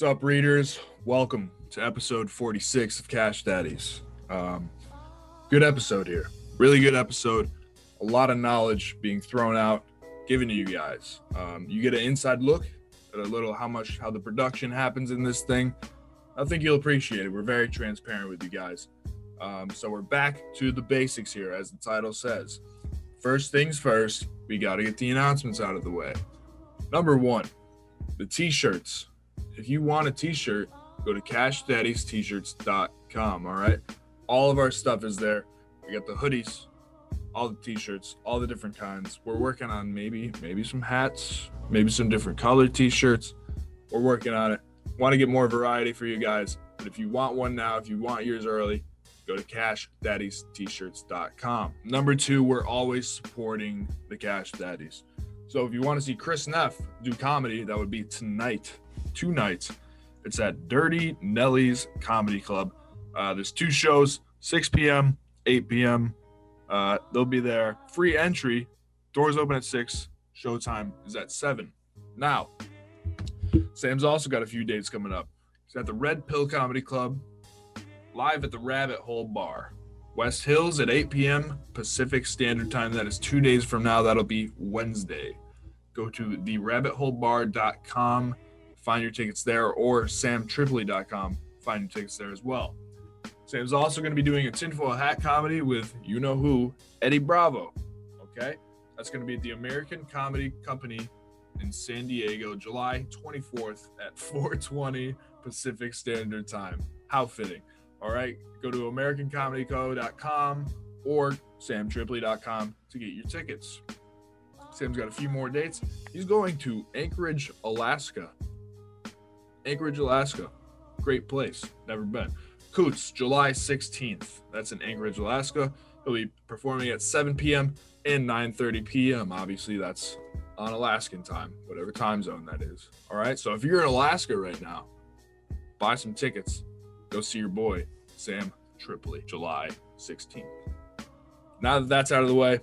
What's up, readers? Welcome to episode 46 of Cash Daddies. Um, good episode here. Really good episode. A lot of knowledge being thrown out, given to you guys. Um, you get an inside look at a little how much how the production happens in this thing. I think you'll appreciate it. We're very transparent with you guys. Um, so we're back to the basics here, as the title says. First things first, we got to get the announcements out of the way. Number one, the t-shirts. If you want a t-shirt, go to cashdaddies-t-shirts.com. All right, all of our stuff is there. We got the hoodies, all the t-shirts, all the different kinds. We're working on maybe maybe some hats, maybe some different colored t-shirts. We're working on it. Want to get more variety for you guys. But if you want one now, if you want yours early, go to cashdaddies-t-shirts.com. Number two, we're always supporting the Cash Daddies. So if you want to see Chris Neff do comedy, that would be tonight, two nights. It's at Dirty Nelly's Comedy Club. Uh, there's two shows, 6 p.m., 8 p.m. Uh, they'll be there. Free entry. Doors open at 6. Showtime is at 7. Now, Sam's also got a few dates coming up. He's at the Red Pill Comedy Club, live at the Rabbit Hole Bar. West Hills at 8 p.m. Pacific Standard Time. That is two days from now. That'll be Wednesday. Go to therabbitholebar.com, find your tickets there, or samtripoli.com, find your tickets there as well. Sam's also going to be doing a tinfoil hat comedy with you know who, Eddie Bravo. Okay, that's going to be at the American Comedy Company in San Diego, July 24th at 4:20 Pacific Standard Time. How fitting. All right, go to AmericanComedyCo.com or SamTripoli.com to get your tickets. Sam's got a few more dates. He's going to Anchorage, Alaska. Anchorage, Alaska. Great place. Never been. Koots, July 16th. That's in Anchorage, Alaska. He'll be performing at 7 p.m. and 9:30 p.m. Obviously, that's on Alaskan time, whatever time zone that is. All right. So if you're in Alaska right now, buy some tickets. Go see your boy, Sam Tripoli, July 16th. Now that that's out of the way,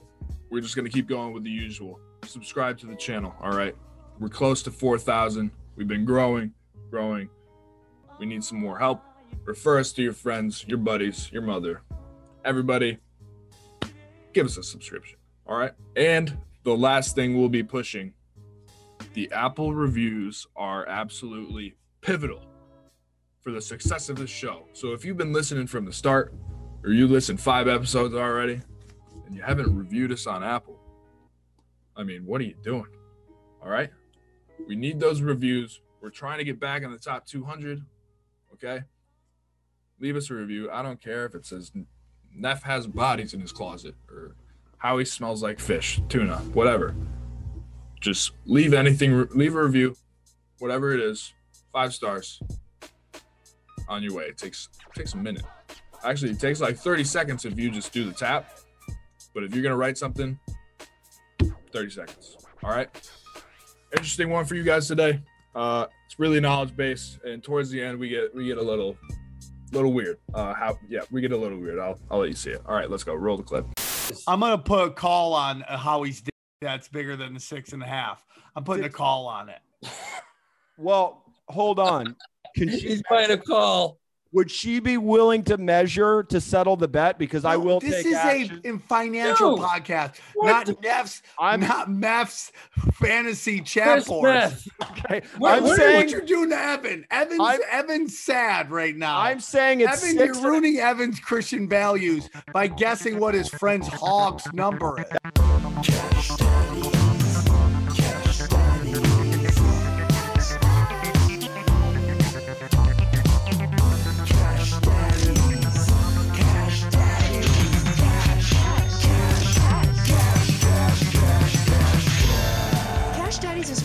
we're just going to keep going with the usual. Subscribe to the channel. All right. We're close to 4,000. We've been growing, growing. We need some more help. Refer us to your friends, your buddies, your mother, everybody. Give us a subscription. All right. And the last thing we'll be pushing the Apple reviews are absolutely pivotal for the success of this show. So if you've been listening from the start, or you listened five episodes already, and you haven't reviewed us on Apple, I mean, what are you doing? All right. We need those reviews. We're trying to get back in the top 200. Okay. Leave us a review. I don't care if it says Neff has bodies in his closet or how he smells like fish, tuna, whatever. Just leave anything, leave a review, whatever it is, five stars on your way. It takes it takes a minute. Actually, it takes like 30 seconds if you just do the tap. But if you're gonna write something, 30 seconds. All right. Interesting one for you guys today. Uh, it's really knowledge based, and towards the end we get we get a little little weird. Uh, how yeah, we get a little weird. I'll I'll let you see it. All right, let's go. Roll the clip. I'm gonna put a call on uh, Howie's dick that's bigger than the six and a half. I'm putting a call on it. Well, hold on. Can she, He's playing a call. Would she be willing to measure to settle the bet? Because I will This take is action. a in financial No. podcast, not the- Neff's, I'm not Meff's fantasy chat Chris board. Smith. okay. What, I'm what, saying what you're doing to Evan? Evan's I'm- Evan's sad right now. I'm saying it's Evan, six you're ruining Evan's Christian values by guessing what his friend's hog's number is.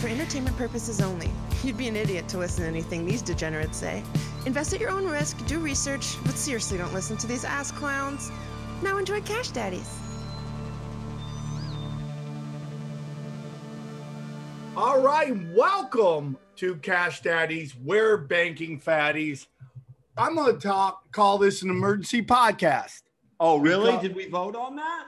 For entertainment purposes only. You'd be an idiot to listen to anything these degenerates say. Invest at your own risk, do research, but seriously don't listen to these ass clowns. Now enjoy Cash Daddies. All right, welcome to Cash Daddies. We're banking fatties. I'm going to talk. Call this an emergency podcast. Oh, really? Because- Did we vote on that?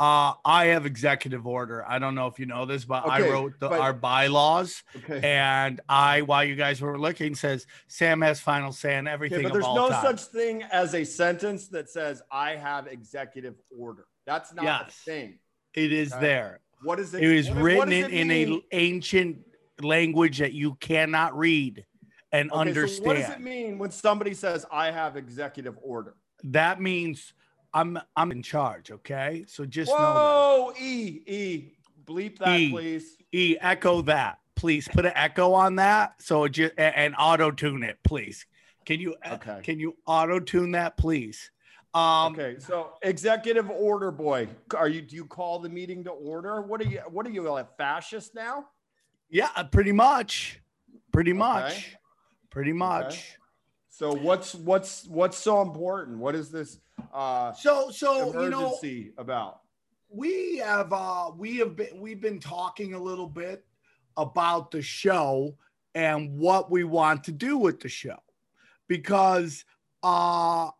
Uh, I have executive order. I don't know if you know this, but I wrote the, but- our bylaws, Okay. and I, while you guys were looking, says Sam has final say on everything. Okay, but there's no time. such thing as a sentence that says I have executive order. That's not a thing. It is Okay. there. What is it? It is written it in mean? a ancient language that you cannot read and Okay, understand. So what does it mean when somebody says I have executive order? that means I'm I'm in charge. Okay, so just know Whoa, E E, bleep that, E. please. E echo that, please. Put an echo on that, so just and auto tune it, please. Can you uh, Okay. can you auto tune that, please? Um, okay, so executive order, boy. Are you? Do you call the meeting to order? What are you? What are you, a fascist now? yeah, pretty much, pretty much, Okay. pretty much. So what's what's what's so important? What is this uh, So so you know about? we have uh we have been we've been talking a little bit about the show and what we want to do with the show because uh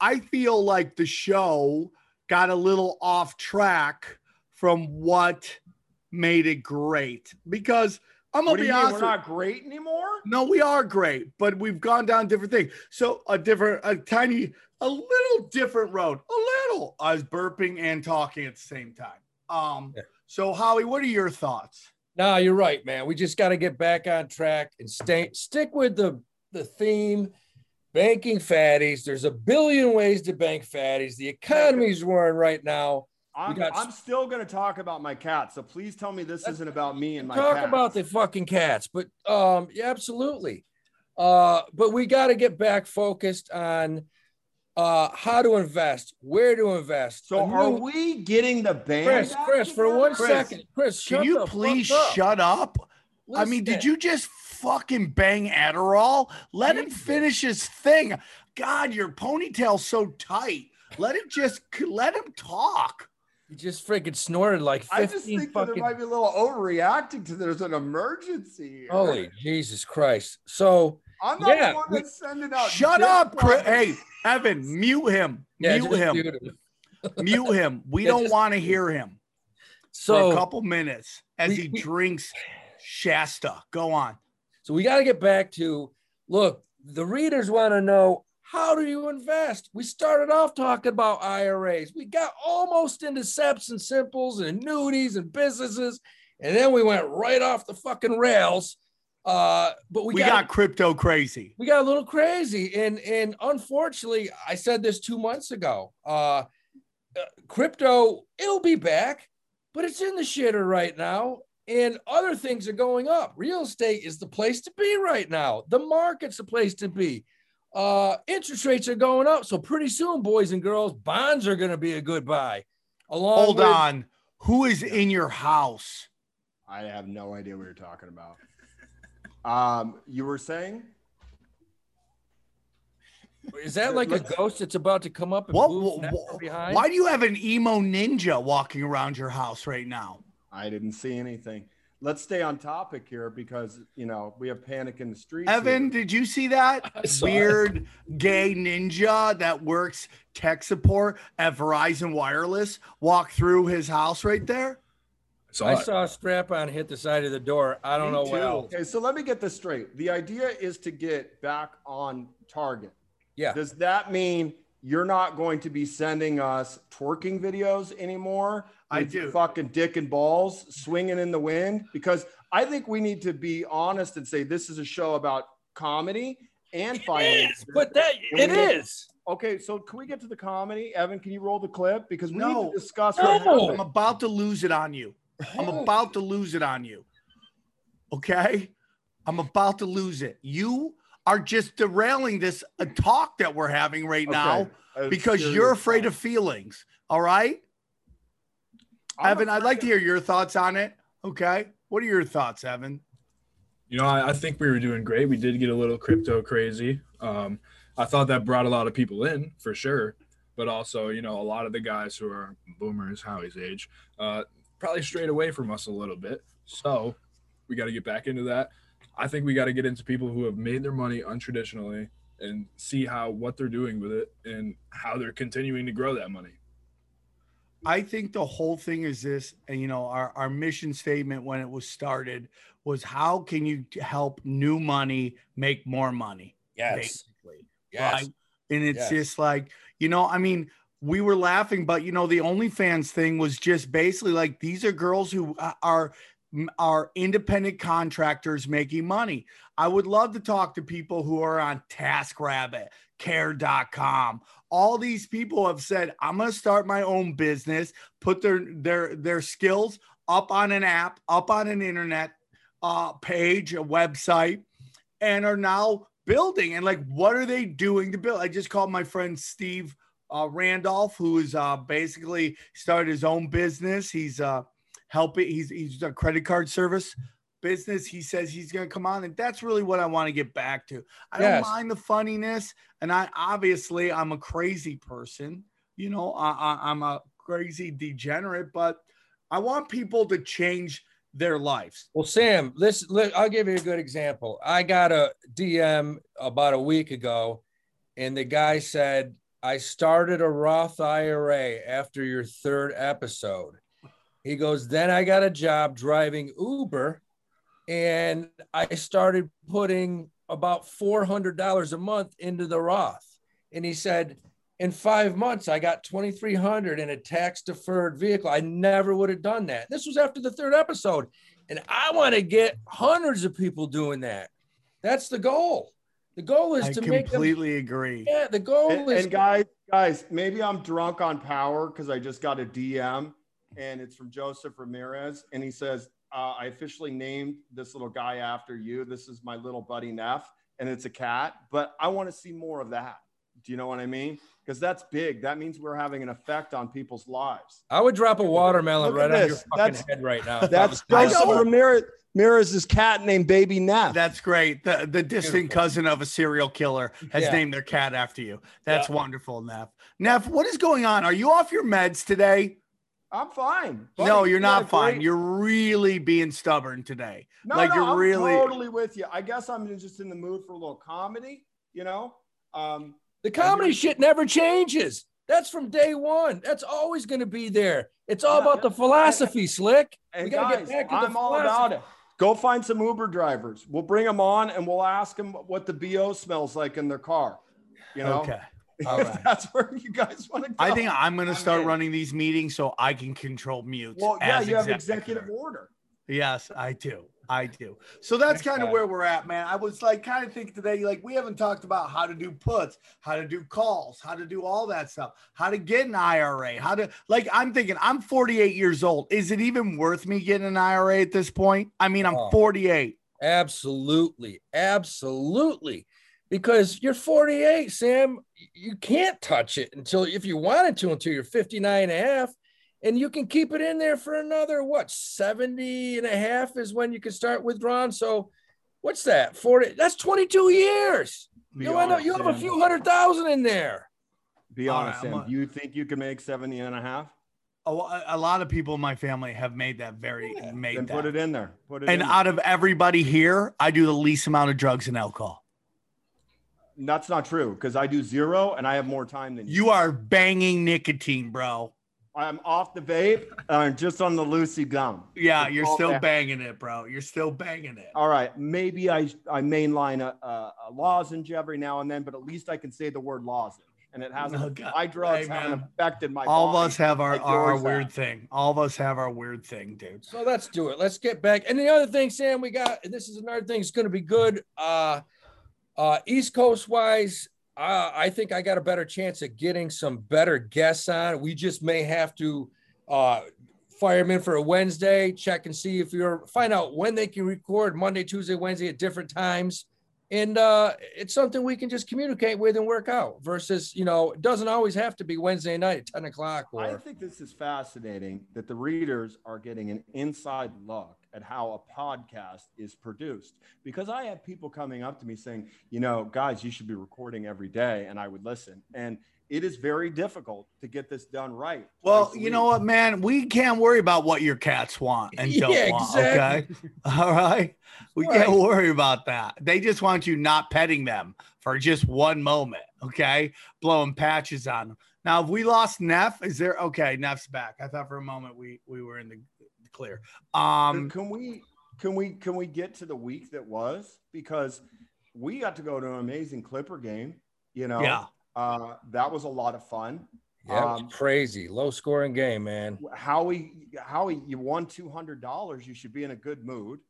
I feel like the show got a little off track from what made it great because I'm gonna be mean? honest We're not great anymore. no, we are great, but we've gone down different things. So a different, a tiny, a little different road. A little. I was burping and talking at the same time. Um. Yeah. So Holly, what are your thoughts? No, you're right, man. We just got to get back on track and stay stick with the the theme. Banking fatties. There's a billion ways to bank fatties. The economy's roaring right now. I'm, got- I'm still going to talk about my cat. So please tell me this isn't about me and my Talk cat. about the fucking cats, but um, yeah, absolutely. Uh, but we got to get back focused on uh how to invest, where to invest. So A are we getting the band? Chris, Chris, for one Chris, second, Chris, Can you please up. shut up? I mean, did you just fucking bang Adderall? Let him finish his thing. God, your ponytail's so tight. Let him just let him talk. He just freaking snorted like 15 I just 15 think that fucking. there might be a little overreacting to there's an emergency. Here. Holy Jesus Christ. So, I'm not yeah, the one that's sending out. Shut up, Chris. Hey, Evan, mute him. yeah, mute just him. mute him. mute him. We Yeah, don't want to hear him for a couple minutes as we- he drinks Shasta. Go on. so we got to get back to look, the readers want to know how do you invest? We started off talking about IRAs. We got almost into SEPs and simples and annuities and businesses. And then we went right off the fucking rails. Uh, but we, We, got, got crypto crazy. we got a little crazy and and unfortunately i said this two months ago uh, uh crypto it'll be back but it's in the shitter right now and other things are going up real estate is the place to be right now the market's the place to be uh interest rates are going up so pretty soon boys and girls bonds are going to be a good buy along Hold with- on. Who is in your house? I have no idea what you're talking about. Um, you were saying? is that like a ghost that's about to come up and What, move what- what- behind why do you have an emo ninja walking around your house right now? I didn't see anything. Let's stay on topic here because you know we have panic in the streets. Evan, here. did you see that I saw it. weird gay ninja that works tech support at Verizon Wireless walk through his house right there? Saw I it. saw a strap on hit the side of the door. I don't Me know what too. else. Okay, so let me get this straight. The idea is to get back on target. Yeah. Does that mean you're not going to be sending us twerking videos anymore? I do. Fucking dick and balls swinging in the wind because I think we need to be honest and say this is a show about comedy and finance. It is, but that And we it. Okay, so can we get to the comedy? Evan, can you roll the clip? Because we No. need to discuss No. I'm about to lose it on you. I'm about to lose it on you. Okay? I'm about to lose it. You are just derailing this uh, talk that we're having right now Okay, a because you're afraid talk. of feelings. All right? I'm Evan, I'd like to hear your thoughts on it. Okay? What are your thoughts, Evan? You know, I, I think we were doing great. We did get a little crypto crazy. Um, I thought that brought a lot of people in for sure, but also, you know, a lot of the guys who are boomers, Howie's age, uh, probably strayed away from us a little bit. So we got to get back into that. I think we got to get into people who have made their money untraditionally and see how what they're doing with it and how they're continuing to grow that money. I think the whole thing is this, and you know, our, our mission statement when it was started was how can you help new money make more money? Yes. Basically. Yes. Right? And it's Yes. just like, you know, I mean, we were laughing, but you know, the OnlyFans thing was just basically like these are girls who uh, are are independent contractors making money. I would love to talk to people who are on TaskRabbit, care.com. All these people have said, I'm going to start my own business, put their their their skills up on an app, up on an internet uh, page, a website, and are now building. And like, what are they doing to build? I just called my friend Steve uh, Randolph, who is uh, basically started his own business. He's uh, helping. He's he's a credit card service business. He says he's going to come on, and that's really what I want to get back to. I Yes. don't mind the funniness, and I obviously I'm a crazy person. You know, I, I, I'm a crazy degenerate, but I want people to change their lives. Well, Sam, this li- I'll give you a good example. I got a DM about a week ago, and the guy said, I started a Roth IRA after your third episode. He goes, Then I got a job driving Uber, and I started putting about $400 a month into the Roth. And he said, in five months, I got 2,300 in a tax deferred vehicle. I never would have done that. This was after the third episode. And I want to get hundreds of people doing that. That's the goal. The goal is I to make them. completely agree. Yeah, the goal And, is and guys, guys, maybe I'm drunk on power because I just got a DM and it's from Joseph Ramirez. And he says, uh, I officially named this little guy after you. This is my little buddy Neff, and it's a cat, but I want to see more of that. Do you know what I mean? Because that's big. That means we're having an effect on people's lives. I would drop a watermelon Look at right on your fucking That's- head right now. if I That's was- Joseph Ramirez, Ramirez's cat named Baby Neff. That's great. The, the distant Beautiful. cousin of a serial killer has Yeah. named their cat after you. That's Yeah. wonderful, Neff. Neff, what is going on? Are you off your meds today? I'm fine. no, you're not had a fine. great- You're really being stubborn today. No, like no, you're I'm really totally with you. I guess I'm just in the mood for a little comedy, you know? Um, The comedy shit never changes. That's from day one. That's always going to be there. It's all Yeah, about yeah. the philosophy, Slick. and we got to guys, get back to the I'm all philosophy. about it. Go find some Uber drivers. We'll bring them on and we'll ask them what the BO smells like in their car. You know, okay. If All right. that's where you guys want to go. I think I'm going to I'm start in. running these meetings so I can control mutes. Well, yeah, as you have executive. executive order. Yes, I do. I do. So that's kind of where we're at, man. I was like kind of thinking today, like we haven't talked about how to do puts, how to do calls, how to do all that stuff, how to get an IRA, how to like I'm thinking I'm 48 years old. Is it even worth me getting an IRA at this point? I mean, I'm Oh. 48. Absolutely. Absolutely. Because you're 48, Sam. You can't touch it until, if you wanted to, until you're 59 and a half. And you can keep it in there for another, what, 70 and a half is when you can start withdrawing. So what's that? 40. That's 22 years. Be You, end up, honest, you have a few hundred thousand in there. Be honest, right, I'm Sam. a- you think you can make 70 and a half? A, a lot of people in my family have made that very Yeah, made Then that. put it in there. Put it and in there. out of everybody here, I do the least amount of drugs and alcohol. That's not true because I do zero and I have more time than you. You are banging nicotine, bro. I'm off the vape. I'm just on the Lucy gum. Yeah, It's you're still bad. banging it, bro. You're still banging it. All right, maybe I I mainline a, a, a lozenge every now and then, but at least I can say the word lozenge, and it hasn't. Oh, God. my drugs Hey, haven't affected my. All of us have our, like our, our weird have. thing. All of us have our weird thing, dude. So let's do it. Let's get back. And the other thing, Sam, we got, this is another thing, it's going to be good. Uh, uh, East Coast wise, uh, I think I got a better chance of getting some better guests on. We just may have to uh, fire them in for a Wednesday, check and see if you're, find out when they can record Monday, Tuesday, Wednesday at different times. And uh, it's something we can just communicate with and work out versus, you know, it doesn't always have to be Wednesday night at 10 o'clock or. I think this is fascinating that the readers are getting an inside look at how a podcast is produced. Because I have people coming up to me saying, you know, guys, you should be recording every day. And I would listen. And it is very difficult to get this done right. Well, you know what, man? We can't worry about what your cats want and don't Yeah, want. exactly. Okay. All right. We Right. can't worry about that. They just want you not petting them for just one moment. Okay. Blowing patches on them. Now, if we lost Neff, is there okay? Neff's back. I thought for a moment we we were in the clear. Um, can we can we can we get to the week that was because we got to go to an amazing Clipper game. You know, yeah, uh, that was a lot of fun. Yeah, Um, crazy, low scoring game, man. Howie, Howie, you won two hundred dollars. You should be in a good mood.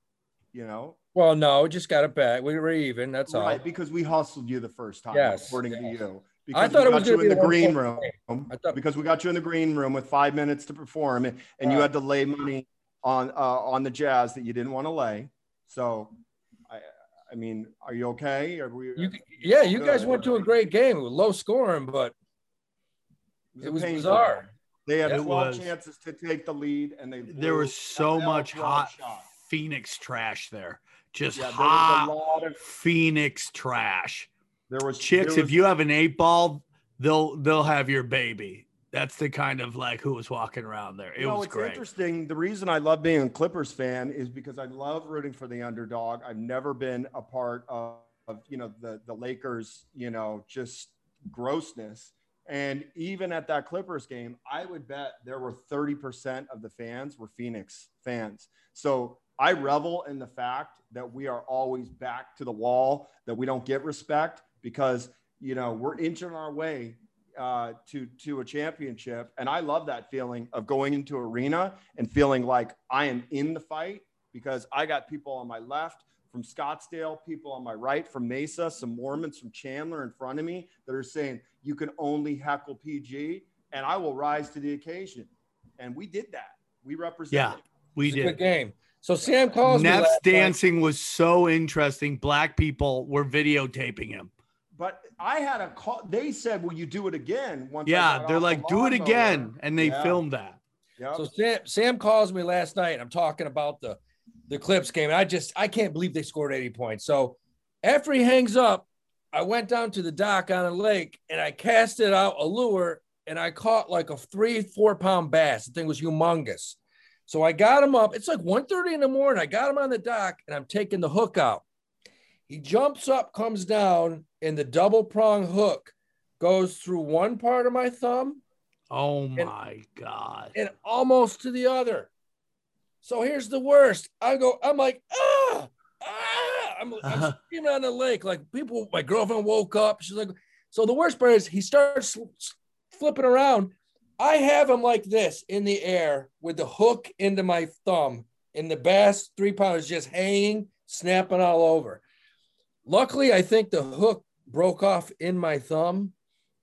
You know, Well, no, just got it back. We were even. That's all. right? Because we hustled you the first time, Yes, according to yes. you. I thought we it was you in be the green room. I thought- because we got you in the green room with five minutes to perform, and, and you had to lay money on uh, on the Jazz that you didn't want to lay. So, I I mean, are you okay? Are we? You, yeah, you Good. guys went to a great game. It was low scoring, but a it was painful bizarre. game. They had It 12 was. chances to take the lead, and they there was so much hot shot. Phoenix trash there. Just Yeah, there was hot a lot of Phoenix trash. there was Chicks, there if you have an eight ball, they'll they'll have your baby. That's the kind of like who was walking around there. It you know, was it's great. interesting. The reason I love being a Clippers fan is because I love rooting for the underdog. I've never been a part of, of you know the the Lakers, you know, just grossness. And even at that Clippers game, I would bet there were 30% of the fans were Phoenix fans. So I revel in the fact that we are always back to the wall, that we don't get respect because, you know, we're inching our way uh, to to a championship, and I love that feeling of going into arena and feeling like I am in the fight because I got people on my left from Scottsdale, people on my right from Mesa, some Mormons from Chandler in front of me that are saying you can only heckle PG, and I will rise to the occasion, and we did that. We represented. Yeah, we It was a good did. game. So Sam calls me. Neff's last night. dancing was so interesting. Black people were videotaping him. But I had a call. They said, "Will you do it again?" Once Yeah, they're like, the do it lawnmower." again. And they Yeah. filmed that. Yep. So Sam, Sam calls me last night. I'm talking about the the Clips game, and I just I can't believe they scored 80 points. So after he hangs up, I went down to the dock on a lake and I casted out a lure and I caught like a three four pound bass. The thing was humongous. So I got him up. It's like 1:30 in the morning. I got him on the dock and I'm taking the hook out. He jumps up, comes down, and the double prong hook goes through one part of my thumb Oh my God. and almost to the other. So here's the worst. I go, I'm like, ah, ah. I'm, I'm screaming on the lake. Like people, my girlfriend woke up. She's like, so the worst part is he starts flipping around. I have him like this in the air with the hook into my thumb, and the bass three pounders just hanging, snapping all over. Luckily, I think the hook broke off in my thumb,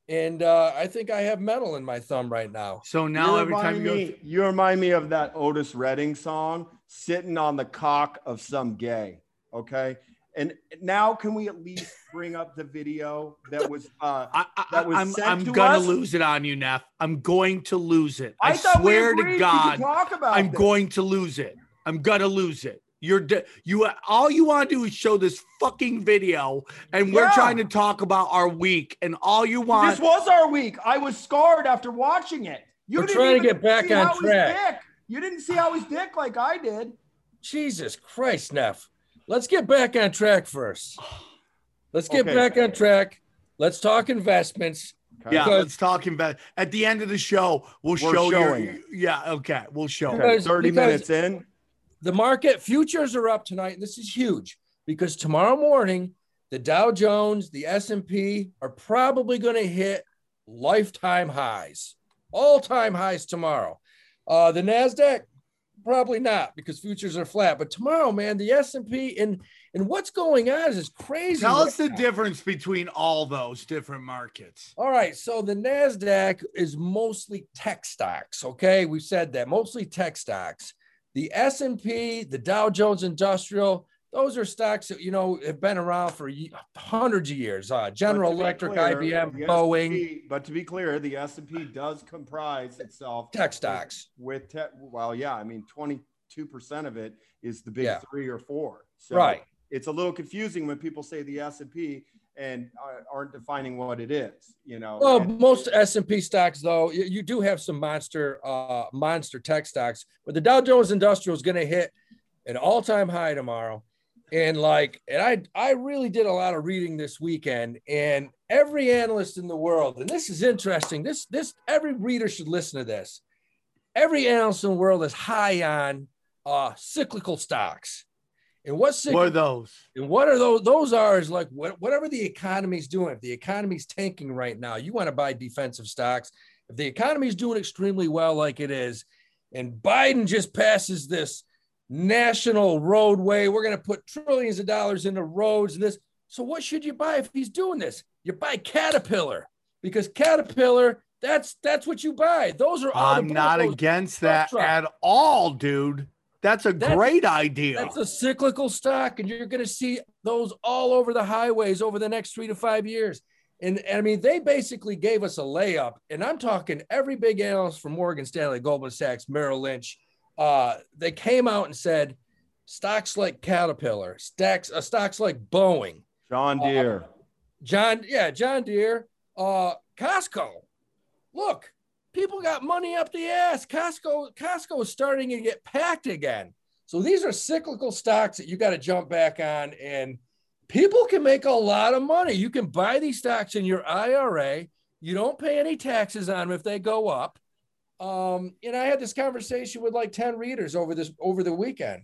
and uh, I think I have metal in my thumb right now. So now you every time remind you go, me, you remind me of that Otis Redding song, "Sitting on the Cock of Some Gay." Okay, and now can we at least bring up the video that was? Uh, I, I, that was I'm, sent I'm to gonna us? lose it on you, Neff. I'm going to lose it. I, thought we swear to we could God, talk about I'm this. going to lose it. I'm gonna lose it. You're de- you. All you want to do is show this fucking video, and we're Yeah. trying to talk about our week, and all you want. This was our week. I was scarred after watching it. You We're didn't trying to get back on track. dick- You didn't see how his dick like I did. Jesus Christ, Neff. Let's get back on track first. Let's get Okay. back on track. Let's talk investments. yeah, let's talk about at the end of the show. We'll We're show you. Yeah, okay, we'll show. Okay. Because- 30 because- minutes in. The market futures are up tonight. And this is huge because tomorrow morning, the Dow Jones, the S&P are probably going to hit lifetime highs, all-time highs tomorrow. Uh, the Nasdaq probably not because futures are flat. But tomorrow, man, the S&P and and what's going on is crazy. Tell right us the now. difference between all those different markets. All right, so the Nasdaq is mostly tech stocks. Okay, we said that mostly tech stocks. The S and P, the Dow Jones Industrial, those are stocks that you know have been around for hundreds of years. Uh, General But to be Electric, clear, IBM, Boeing, S&P but to be clear, the S and P does comprise itself tech stocks. with tech. Well, yeah, I mean, twenty-two percent of it is the big Yeah. three or four. So Right. It's a little confusing when people say the S and P and aren't defining what it is. You know. Well, And- most S and P stocks, though, you, you do have some monster, uh, monster tech stocks, but the Dow Jones Industrial is going to hit an all-time high tomorrow. And like, and I I really did a lot of reading this weekend, and every analyst in the world, and this is interesting. This this every reader should listen to this. Every analyst in the world is high on uh cyclical stocks. And what's What are those? and what are those? Those are is like what, whatever the economy's doing. If the economy's tanking right now, you want to buy defensive stocks. If the economy's doing extremely well, like it is, and Biden just passes this national roadway, we're going to put trillions of dollars into roads and this. So what should you buy if he's doing this? You buy Caterpillar because Caterpillar. That's that's what you buy. Those are all. I'm not against that truck. at all, dude. That's a That's- great idea. That's a cyclical stock, and you're going to see those all over the highways over the next three to five years. And, and I mean, they basically gave us a layup, and I'm talking every big analyst from Morgan Stanley, Goldman Sachs, Merrill Lynch. Uh, they came out and said stocks like Caterpillar, stocks, uh, stocks like Boeing, John Deere. John, yeah, John Deere, uh, Costco. Look, people got money up the ass. Costco, Costco is starting to get packed again. So these are cyclical stocks that you got to jump back on, and people can make a lot of money. You can buy these stocks in your IRA. You don't pay any taxes on them if they go up. Um, and I had this conversation with like 10 readers over this over the weekend.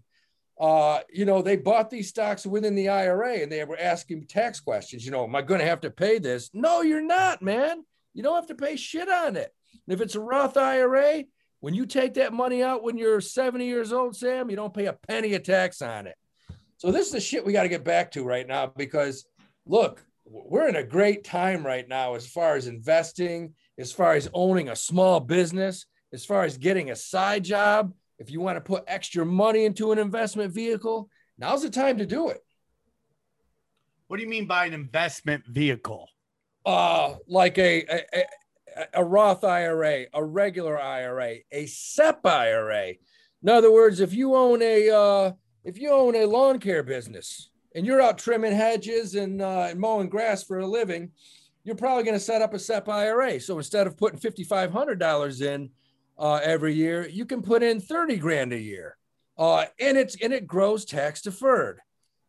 Uh, you know, they bought these stocks within the IRA and they were asking tax questions. You know, am I going to have to pay this? No, you're not, man. You don't have to pay shit on it. And if it's a Roth IRA, when you take that money out when you're 70 years old, Sam, you don't pay a penny of tax on it. So this is the shit we got to get back to right now because look, we're in a great time right now as far as investing, as far as owning a small business, as far as getting a side job. If you want to put extra money into an investment vehicle, now's the time to do it. what do you mean by an investment vehicle? uh, like a, a, a, a Roth IRA, a regular IRA, a SEP IRA. In other words, if you own a uh, if you own a lawn care business and you're out trimming hedges and, uh, and mowing grass for a living, you're probably going to set up a SEP IRA. So instead of putting fifty five hundred dollars in uh, every year, you can put in thirty grand a year, uh, and it's and it grows tax deferred.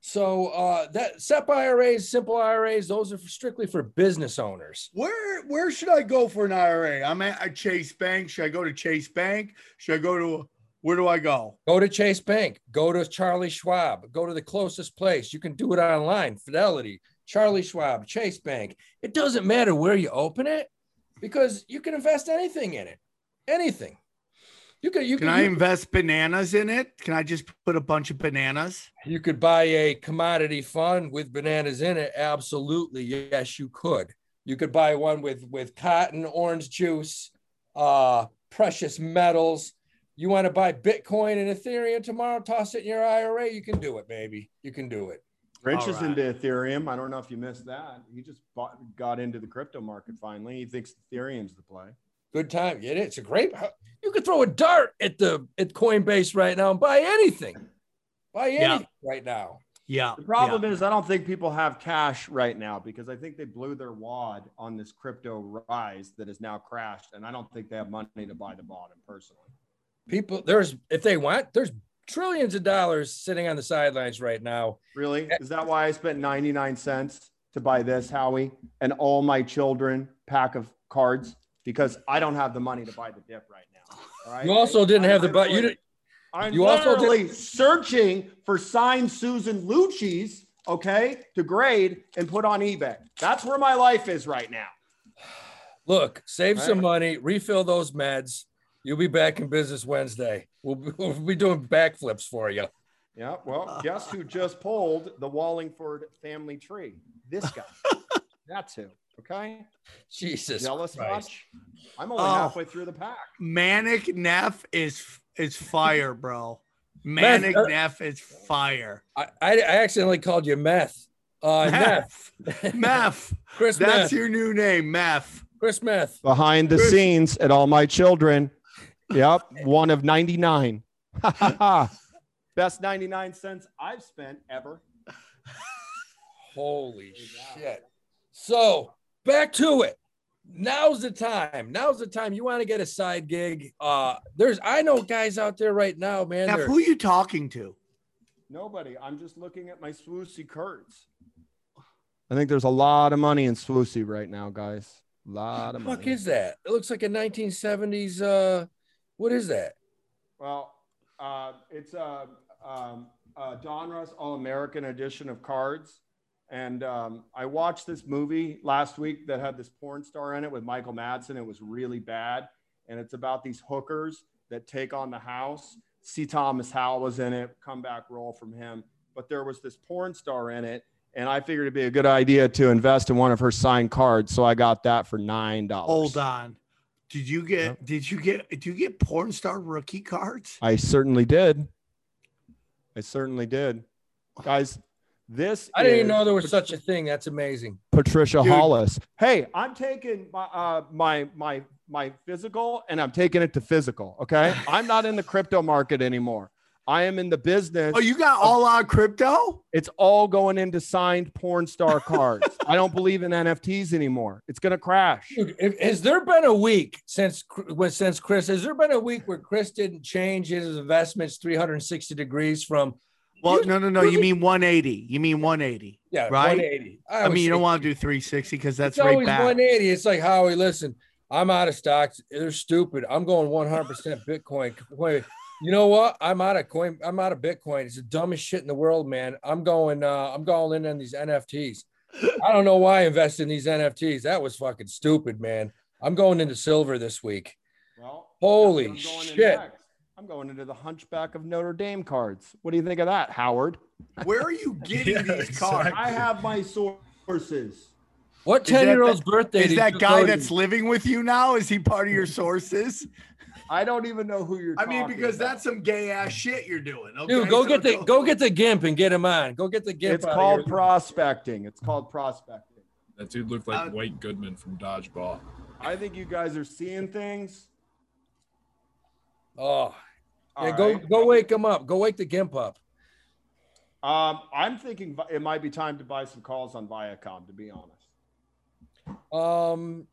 So uh, that SEP IRAs, simple IRAs, those are for, strictly for business owners. Where where should I go for an IRA? I'm at, at Chase Bank. Should I go to Chase Bank? Should I go to where do I go? Go to Chase Bank, go to Charlie Schwab, go to the closest place. You can do it online, Fidelity, Charlie Schwab, Chase Bank. It doesn't matter where you open it because you can invest anything in it. Anything. You could you Can could I you, invest bananas in it? Can I just put a bunch of bananas? you could buy a commodity fund with bananas in it. Absolutely. Yes, you could. You could buy one with with cotton, orange juice, uh, precious metals. You want to buy Bitcoin and Ethereum tomorrow, toss it in your IRA. You can do it, baby. You can do it. Rich All is right. into Ethereum. I don't know if you missed that. He just bought, got into the crypto market finally. He thinks Ethereum's the play. Good time. Get it. It's a great. Uh, you could throw a dart at the at Coinbase right now and buy anything. Buy Yeah. anything right now. Yeah. The problem is, I don't think people have cash right now because I think they blew their wad on this crypto rise that has now crashed, and I don't think they have money to buy the bottom personally. People, there's if they want, there's trillions of dollars sitting on the sidelines right now. Really? Is that why I spent 99 cents to buy this, Howie, and all my children pack of cards? Because I don't have the money to buy the dip right now. All right. You also didn't I'm have the but you didn't. I'm You also literally searching for signed Susan Lucci's, okay, to grade and put on eBay. That's where my life is right now. Look, save some money, refill those meds. You'll be back in business Wednesday. We'll be, we'll be doing backflips for you. Yeah. Well, guess who just pulled the Wallingford family tree? This guy. That's who. Okay. Jesus Jealous Christ. much? I'm only Oh. halfway through the pack. Manic Neff is is fire, bro. Manic uh, Neff is fire. I, I, I accidentally called you meth. Uh, meth. Meth. Meth. Chris That's Meth. your new name, Meth. Chris Meth. Behind the Chris- scenes at all my children. Yep. One of 99. Best 99 cents I've spent ever. Holy shit. So back to it. Now's the time. Now's the time. You want to get a side gig. Uh there's I know guys out there right now, man. Neff, they're- who are you talking to? Nobody. I'm just looking at my swoosy cards. I think there's a lot of money in swoosy right now, guys. A lot of What the fuck money. is that? It looks like a 1970s. Uh, what is that? Well, uh, it's a, um, a Donruss All American edition of cards. And um, I watched this movie last week that had this porn star in it with Michael Madsen. It was really bad. And it's about these hookers that take on the house. C. Thomas Howell was in it, comeback role from him. But there was this porn star in it. And I figured it'd be a good idea to invest in one of her signed cards. So I got that for $9. Hold on. Did you get? Yep. Did you get? Did you get porn star rookie cards? I certainly did. I certainly did. Guys, this I didn't is even know there was such a thing. That's amazing. Patricia Dude. Hollis. Hey, I'm taking my uh, my my my physical and I'm taking it to physical. Okay, I'm not in the crypto market anymore. I am in the business. Oh, you got all out crypto? it's all going into signed porn star cards. I don't believe in NFTs anymore. It's gonna crash. Dude, if, has there been a week since since Chris? Has there been a week where Chris didn't change his investments 360 degrees from? Well, You- no, no, no. You mean 180? You mean 180? Yeah, Right? 180. I, always mean, you don't want to do 360 because that's it's right always back. 180. It's like Howie. Listen, I'm out of stocks. They're stupid. I'm going 100% Bitcoin. Wait, you know what? I'm out of coin. I'm out of Bitcoin. It's the dumbest shit in the world, man. I'm going. uh I'm going in on these NFTs. I don't know why I invested in these NFTs. That was fucking stupid, man. I'm going into silver this week. Well, Holy guess what I'm going in shit. Next? I'm going into the Hunchback of Notre Dame cards. What do you think of that, Howard? Where are you getting Yeah, these cards? exactly. I have my sources. What 10 year old's birthday? Is that guy that's to? living with you now? Is he part of your sources? I don't even know who you're. I mean, because about. that's some gay ass shit you're doing. Okay? Dude, go So get the go get the gimp and get him on. Go get the gimp. It's out of called here. prospecting. It's called prospecting. That dude looked like Uh, White Goodman from Dodgeball. I think you guys are seeing things. Oh, yeah, go right. go wake him up. Go wake the gimp up. Um, I'm thinking it might be time to buy some calls on Viacom. To be honest, Um,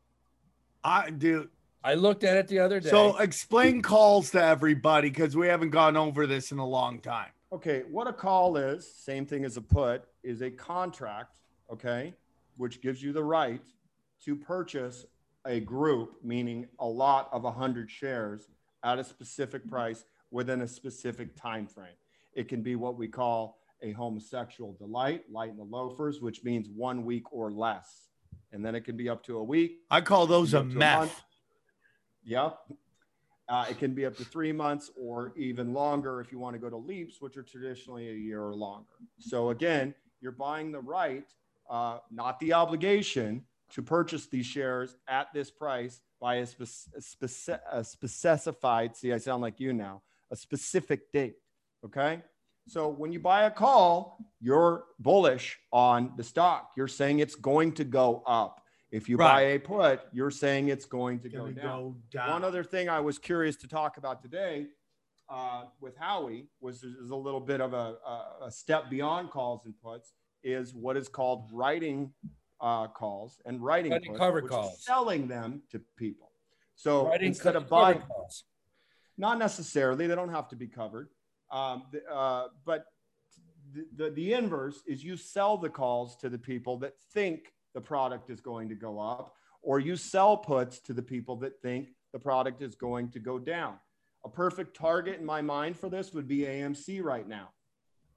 I do. I looked at it the other day. So explain calls to everybody because we haven't gone over this in a long time. okay. What a call is, same thing as a put, is a contract. Okay, which gives you the right to purchase a group, meaning a lot of 100 shares at a specific price within a specific time frame. It can be what we call a homosexual delight, light in the loafers, which means one week or less. And then it can be up to a week. I call those a to a month. Yep. Uh, it can be up to three months or even longer if you want to go to leaps, which are traditionally a year or longer. So again, you're buying the right, uh, not the obligation, to purchase these shares at this price by a, spec- a, spec- a specified. See, I sound like you now. A specific date. Okay. So when you buy a call, you're bullish on the stock. You're saying it's going to go up. If you buy a put, you're saying it's going to go down. go down. One other thing I was curious to talk about today uh, with Howie was is a little bit of a, a, a step beyond calls and puts is what is called writing uh, calls and writing, Writing puts, cover which is calls. selling them to people. So Writing instead of buying, calls. Not necessarily, they don't have to be covered, um, uh, but the, the, the inverse is you sell the calls to the people that think the product is going to go up, or you sell puts to the people that think the product is going to go down. A perfect target in my mind for this would be AMC right now.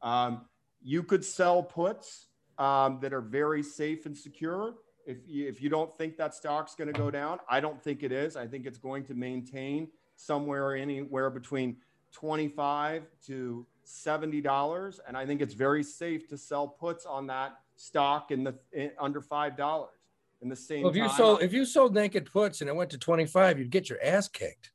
Um, you could sell puts um, that are very safe and secure. If you, if you don't think that stock's going to go down, I don't think it is. I think it's going to maintain somewhere anywhere between 25 to 70 dollars and i think it's very safe to sell puts on that stock in the in, under five dollars in the same Well, if you time, sold if you sold naked puts and it went to 25, you'd get your ass kicked.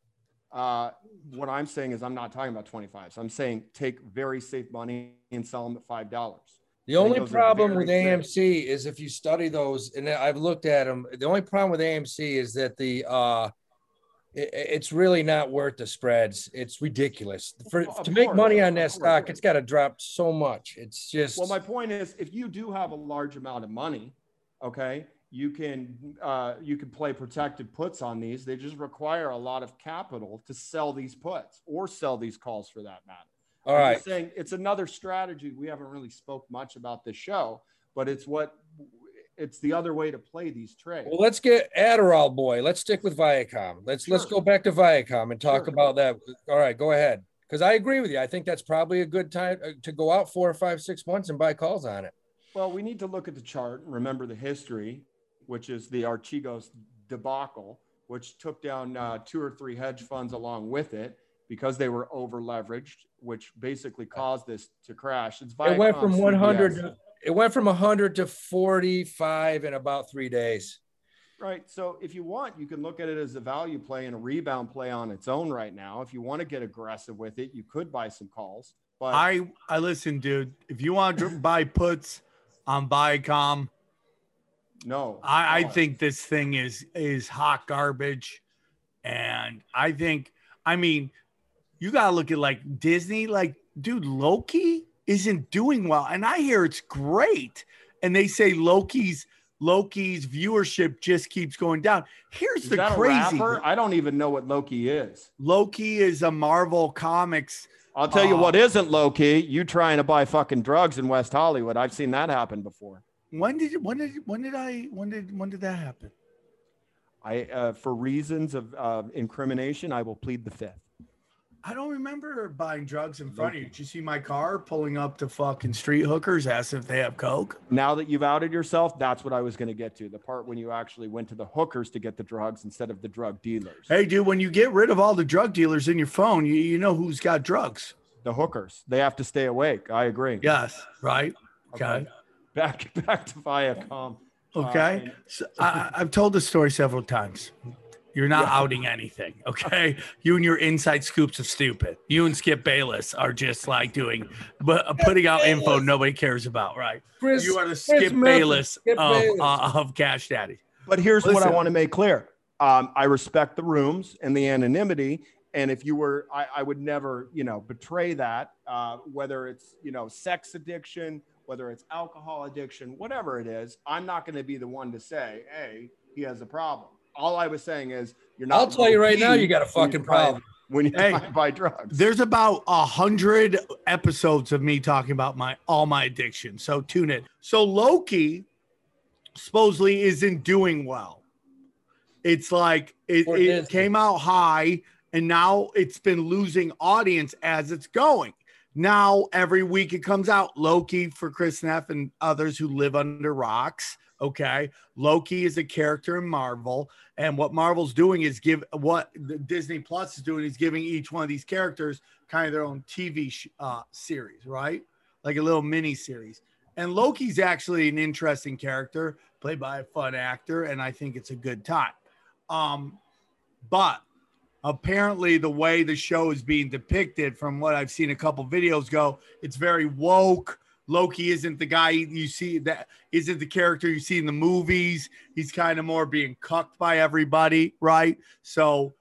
uh, what i'm saying is i'm not talking about 25 so i'm saying take very safe money and sell them at five dollars The only problem with safe. AMC is if you study those, and I've looked at them. The only problem with AMC is that the uh, it, it's really not worth the spreads. It's ridiculous for Of to make course, money on that stock. It's got to drop so much. It's just Well, my point is, if you do have a large amount of money, okay, you can uh, you can play protected puts on these. They just require a lot of capital to sell these puts or sell these calls for that matter. All I'm right. saying it's another strategy. We haven't really spoke much about this show, but it's what it's the other way to play these trades. Well, let's get Adderall boy. Let's stick with Viacom. Let's let's go back to Viacom and talk Sure. about that. All right, go ahead. Because I agree with you. I think that's probably a good time uh, to go out four or five, six months and buy calls on it. Well, we need to look at the chart and remember the history, which is the Archegos debacle, which took down uh, two or three hedge funds along with it because they were over leveraged, which basically caused this to crash. It's It went from 100 CBS. to, it went from 100 to 45 in about three days. Right. So if you want, you can look at it as a value play and a rebound play on its own right now. If you want to get aggressive with it, you could buy some calls. But I I listen, dude. If you want to buy puts on Viacom, no, I, I think this thing is is hot garbage, and I think I mean you gotta look at like Disney, like dude, Loki isn't doing well, and I hear it's great, and they say Loki's Loki's viewership just keeps going down. Here's Is the crazy? I don't even know what Loki is. Loki is a Marvel Comics. I'll tell you Uh, what isn't Loki. You trying to buy fucking drugs in West Hollywood. I've seen that happen before. When did when did when did I when did when did that happen? I, uh, for reasons of uh, incrimination, I will plead the fifth. I don't remember buying drugs in front of you. Did you see my car pulling up to fucking street hookers, ask if they have coke? Now that you've outed yourself, that's what I was going to get to. The part when you actually went to the hookers to get the drugs instead of the drug dealers. Hey, dude, when you get rid of all the drug dealers in your phone, you, you know who's got drugs. The hookers, they have to stay awake. I agree. Yes, right? Okay. Back back to Viacom. Okay. Uh, and- So I- I've told this story several times. You're not outing anything. Okay. You and your inside scoops of stupid. You and Skip Bayless are just like doing, but putting out info nobody cares about, right? Chris, You are the Chris Skip Murphy, Bayless Skip of, Bayless. uh, of Cash Daddy. But here's what I want to make clear. Um, I respect the rooms and the anonymity. And if you were, I, I would never, you know, betray that, uh, whether it's, you know, sex addiction, whether it's alcohol addiction, whatever it is, I'm not going to be the one to say, hey, he has a problem. All I was saying is, you're not. I'll tell you right now, you got a fucking problem. when you Hey. try to buy drugs. There's about a hundred episodes of me talking about my all my addiction. So tune in. So Loki supposedly isn't doing well. It's like it, it came out high and now it's been losing audience as it's going. Now every week it comes out Loki for Chris Neff and others who live under rocks. Okay. Loki is a character in Marvel. And what Marvel's doing is give what Disney Plus is doing is giving each one of these characters kind of their own TV sh- uh, series, right? Like a little mini series. And Loki's actually an interesting character played by a fun actor. And I think it's a good time. Um, but apparently, the way the show is being depicted, from what I've seen a couple videos go, it's very woke. Loki isn't the guy you see that isn't the character you see in the movies. He's kind of more being cucked by everybody, right? So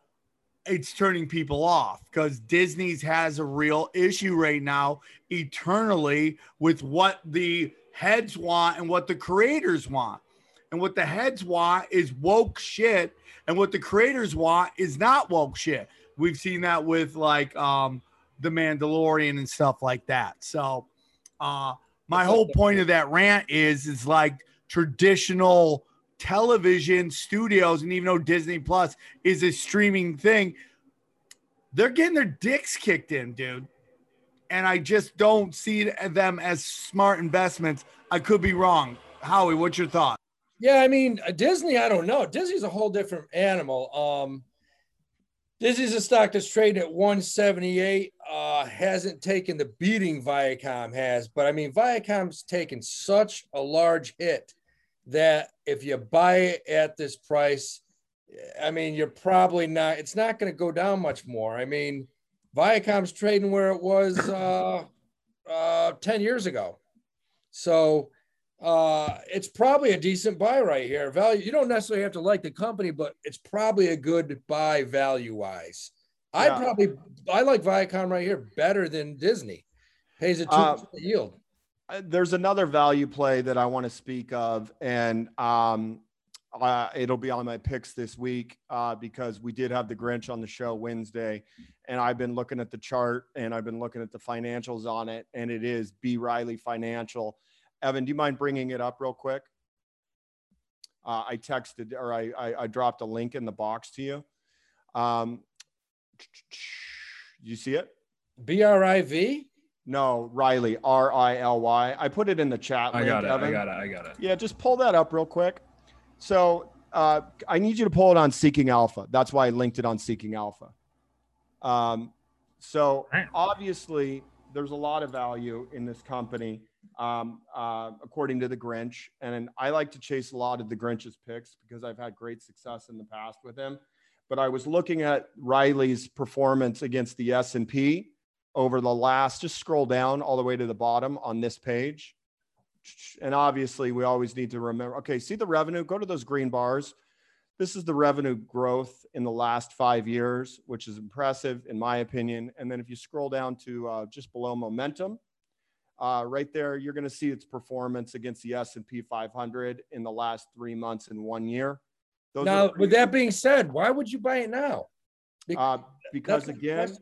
it's turning people off because Disney's has a real issue right now, eternally, with what the heads want and what the creators want. And what the heads want is woke shit, and what the creators want is not woke shit. We've seen that with like um the Mandalorian and stuff like that. So uh my whole point of that rant is is like traditional television studios, and even though Disney Plus is a streaming thing, they're getting their dicks kicked in, dude. And I just don't see them as smart investments. I could be wrong. Howie, what's your thought? Yeah, I mean uh, Disney. I don't know. Disney's a whole different animal. Um, Disney's a stock that's trading at 178. Uh, hasn't taken the beating Viacom has, but I mean Viacom's taken such a large hit that if you buy it at this price, I mean you're probably not. It's not going to go down much more. I mean, Viacom's trading where it was uh, uh, 10 years ago, so uh, it's probably a decent buy right here. Value, you don't necessarily have to like the company, but it's probably a good buy value wise. I Yeah. probably I like Viacom right here better than Disney. Pays a two Uh, percent yield. Uh, there's another value play that I want to speak of, and um, uh, it'll be on my picks this week uh, because we did have the Grinch on the show Wednesday, and I've been looking at the chart and I've been looking at the financials on it, and it is B Riley Financial. Evan, do you mind bringing it up real quick? Uh, I texted or I, I I dropped a link in the box to you. Um, you see it? B R I V. No, Riley, R I L Y. I put it in the chat. I link, got it. Evan. I got it. I got it. Yeah, just pull that up real quick. So uh, I need you to pull it on Seeking Alpha. That's why I linked it on Seeking Alpha. Um, so obviously, there's a lot of value in this company, um, uh, according to the Grinch. And I like to chase a lot of the Grinch's picks because I've had great success in the past with him. But I was looking at Riley's performance against the S and P over the last. Just scroll down all the way to the bottom on this page. And obviously, we always need to remember. Okay, see the revenue. Go to those green bars. This is the revenue growth in the last five years, which is impressive in my opinion. And then if you scroll down to uh, just below momentum, uh, right there, you're going to see its performance against the S&P 500 in the last three months in one year. Those Now, with that being said, why would you buy it now? Be- uh, because again,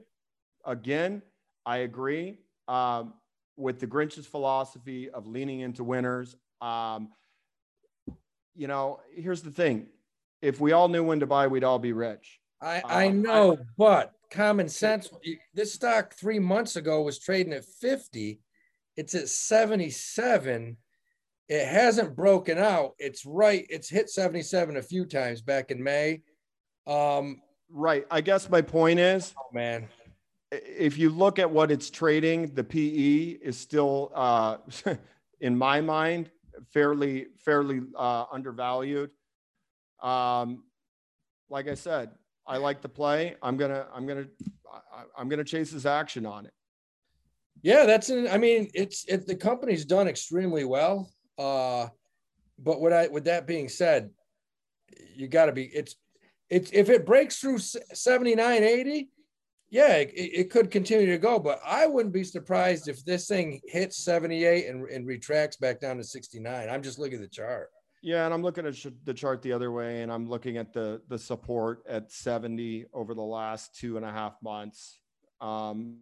again, I agree um, with the Grinch's philosophy of leaning into winners. Um, you know, here's the thing: if we all knew when to buy, we'd all be rich. I, Uh, I know, but common sense. This stock three months ago was trading at 50. It's at 77. It hasn't broken out. It's right. It's hit 77 a few times back in May. Um, Right. I guess my point is, oh man, if you look at what it's trading, the PE is still, uh, in my mind, fairly fairly uh, undervalued. Um, like I said, I like the play. I'm gonna I'm gonna I- I'm gonna chase his action on it. Yeah, that's an, I mean, it's it the company's done extremely well. Uh but what I with that being said, you got to be it's it's if it breaks through 79 80, yeah, it, it could continue to go, but I wouldn't be surprised if this thing hits 78 and, and retracts back down to 69. I'm just looking at the chart. Yeah, and I'm looking at the chart the other way, and I'm looking at the the support at 70 over the last two and a half months. Um,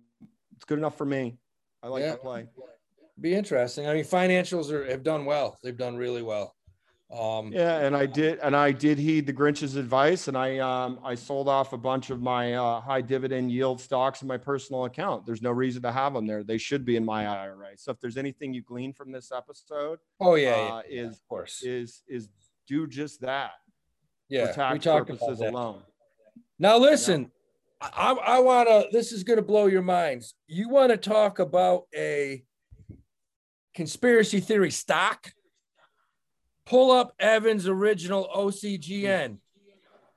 it's good enough for me. I like Yeah. the play. Be interesting. I mean, financials are have done well. They've done really well. Um Yeah, and I did, and I did heed the Grinch's advice, and I um I sold off a bunch of my uh, high dividend yield stocks in my personal account. There's no reason to have them there. They should be in my IRA. So if there's anything you glean from this episode, oh yeah, yeah, uh, is of course. is is do just that Yeah, for tax we talked about purposes that. alone. Now listen, I, I want to. This is going to blow your minds. You want to talk about a conspiracy theory stock? Pull up Evan's original OCGN,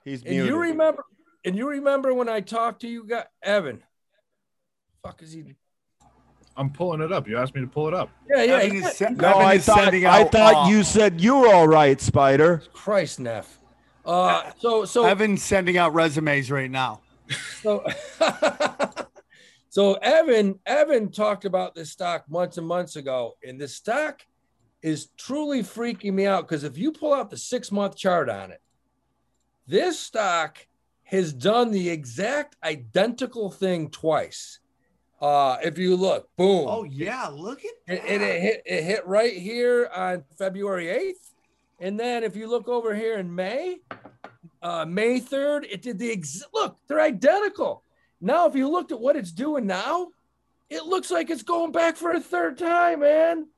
He's and muted. you remember. And you remember when I talked to you, got Evan? Fuck is he? I'm pulling it up. You asked me to pull it up. Yeah, yeah. Evan is got- se- No, Evan I is thought sending I thought uh, you said you were all right, Spider. Christ, Neff. Uh, so so Evan's sending out resumes right now. So, so Evan, Evan talked about this stock months and months ago, and this stock is truly freaking me out because if you pull out the six month chart on it, this stock has done the exact identical thing twice. Uh, if you look, boom, Oh yeah, look at that. and it hit it hit right here on February 8th. And then if you look over here in May, uh, May 3rd, it did the ex- look, they're identical. Now, if you looked at what it's doing now, it looks like it's going back for a third time, man.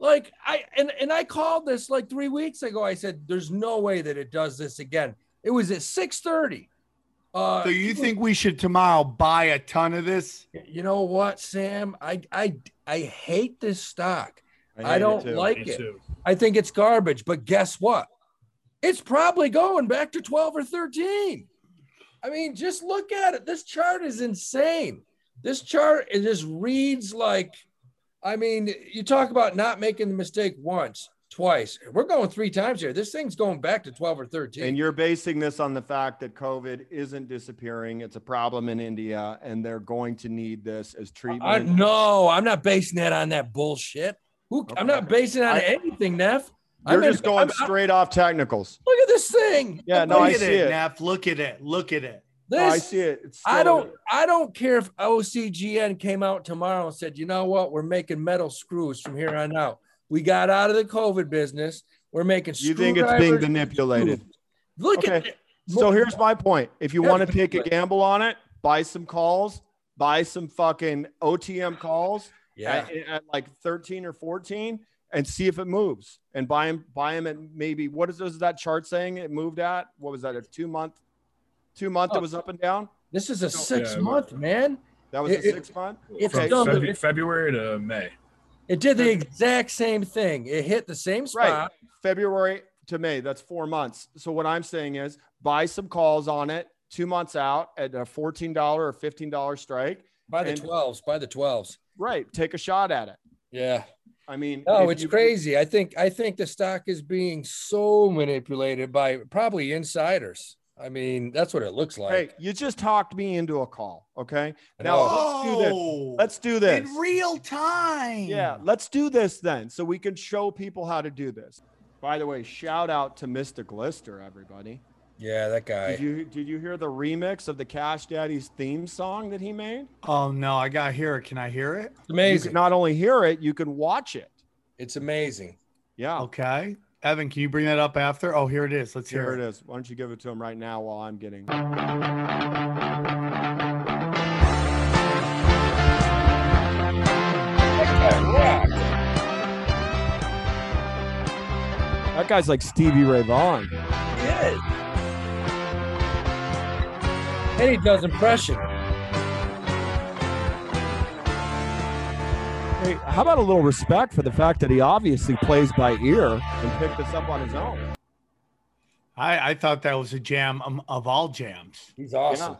Like I and, and I called this like three weeks ago. I said, there's no way that it does this again. It was at 6:30. Uh so you think we should tomorrow buy a ton of this? you know what, Sam? I I I hate this stock. I, hate it don't too. like Me it. too. I think it's garbage. But guess what? It's probably going back to 12 or 13. I mean, just look at it. This chart is insane. This chart it just reads like, I mean, you talk about not making the mistake once, twice. We're going three times here. This thing's going back to 12 or 13. And you're basing this on the fact that COVID isn't disappearing. It's a problem in India, and they're going to need this as uh, treatment. I, no, I'm not basing that on that bullshit. Who, I'm not basing it on I- anything, Neff. I'm You're in- just going I'm- I'm- straight off technicals. Look at this thing. Yeah, Look no, I Look at see it, it. Neff. Look at it. Look at it. Oh, I see it. It's I don't I don't care if OCGN came out tomorrow and said, you know what, we're making metal screws from here on out. We got out of the COVID business. We're making You think it's being screwdrivers. manipulated? Look at it. So here's my point. If you want to take a gamble on it, buy some calls, buy some fucking OTM calls Yeah. at, at like 13 or 14 and see if it moves and buy them, buy them at maybe what is, is that chart saying it moved at? What was that? A two month, two month Oh. it was up and down? This is a six yeah, month, man. That was It- a it- six month? It's Okay, done. Feb- February to May. It did the exact same thing. It hit the same spot Right. February to May. That's four months. So what I'm saying is buy some calls on it two months out at a $14 or $15 strike. By the And- 12s, by the 12s. Right. Take a shot at it. Yeah. I mean, No, it's you- crazy. I think I think the stock is being so manipulated by probably insiders. I mean, that's what it looks like. Hey, you just talked me into a call. Okay. Now know. let's do this. Oh, Let's do this. in real time. Yeah, let's do this then so we can show people how to do this. By the way, shout out to Mr. Lister, everybody. Yeah, that guy. Did you did you hear the remix of the Cash Daddy's theme song that he made? Oh no, I gotta hear it. Can I hear it? It's You amazing. can not only hear it, you can watch it. it's amazing. Yeah. Okay. Evan, can you bring that up after? Oh, here it is. Let's hear Here it. it is. Why don't you give it to him right now while I'm getting That guy's like Stevie Ray Vaughan. Yes. And he does impression. Hey, how about a little respect for the fact that he obviously plays by ear and picked this up on his own? I, I thought that was a jam um, of all jams. He's awesome.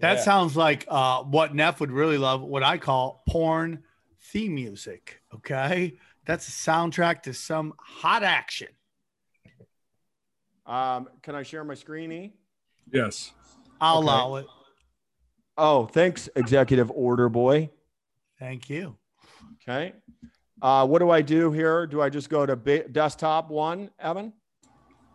That Yeah. sounds like uh, what Neff would really love, what I call porn theme music. Okay. That's a soundtrack to some hot action. Um, can I share my screen, E? Yes. I'll Okay. allow it. Oh, thanks, Executive Order Boy. Thank you. Okay. Uh, what do I do here? Do I just go to ba- desktop one, Evan?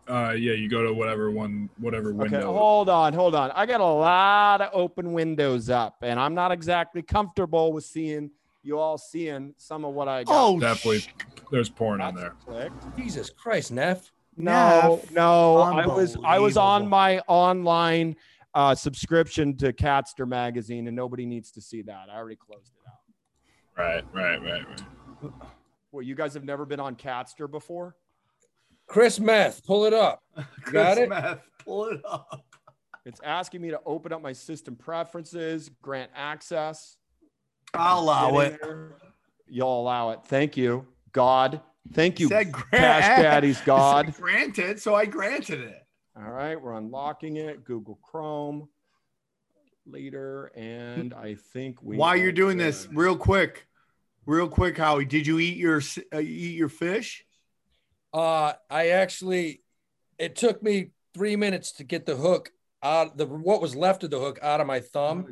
Uh, yeah, you go to whatever one, whatever window. Okay, hold on, hold on. I got a lot of open windows up, and I'm not exactly comfortable with seeing you all seeing some of what I got. Oh, Definitely, sh- there's porn on there. Clicked. Jesus Christ, Neff. No, Neff, no. I was I was on my online uh, subscription to Catster magazine, and nobody needs to see that. I already closed it out. Right, right, right, right. Well, you guys have never been on Catster before? Chris Meth, pull it up. Got it? Meth, pull it up. It's asking me to open up my system preferences, grant access. I'll allow it. there. You'll allow it. Thank you, God. Thank you, Said grant- Cash Daddy's God. Granted, so I granted it. All right, we're unlocking it. Google Chrome later, and I think we. While you're doing this, real quick, real quick, Howie, did you eat your uh, eat your fish? Uh, I actually, it took me three minutes to get the hook out, the what was left of the hook out of my thumb,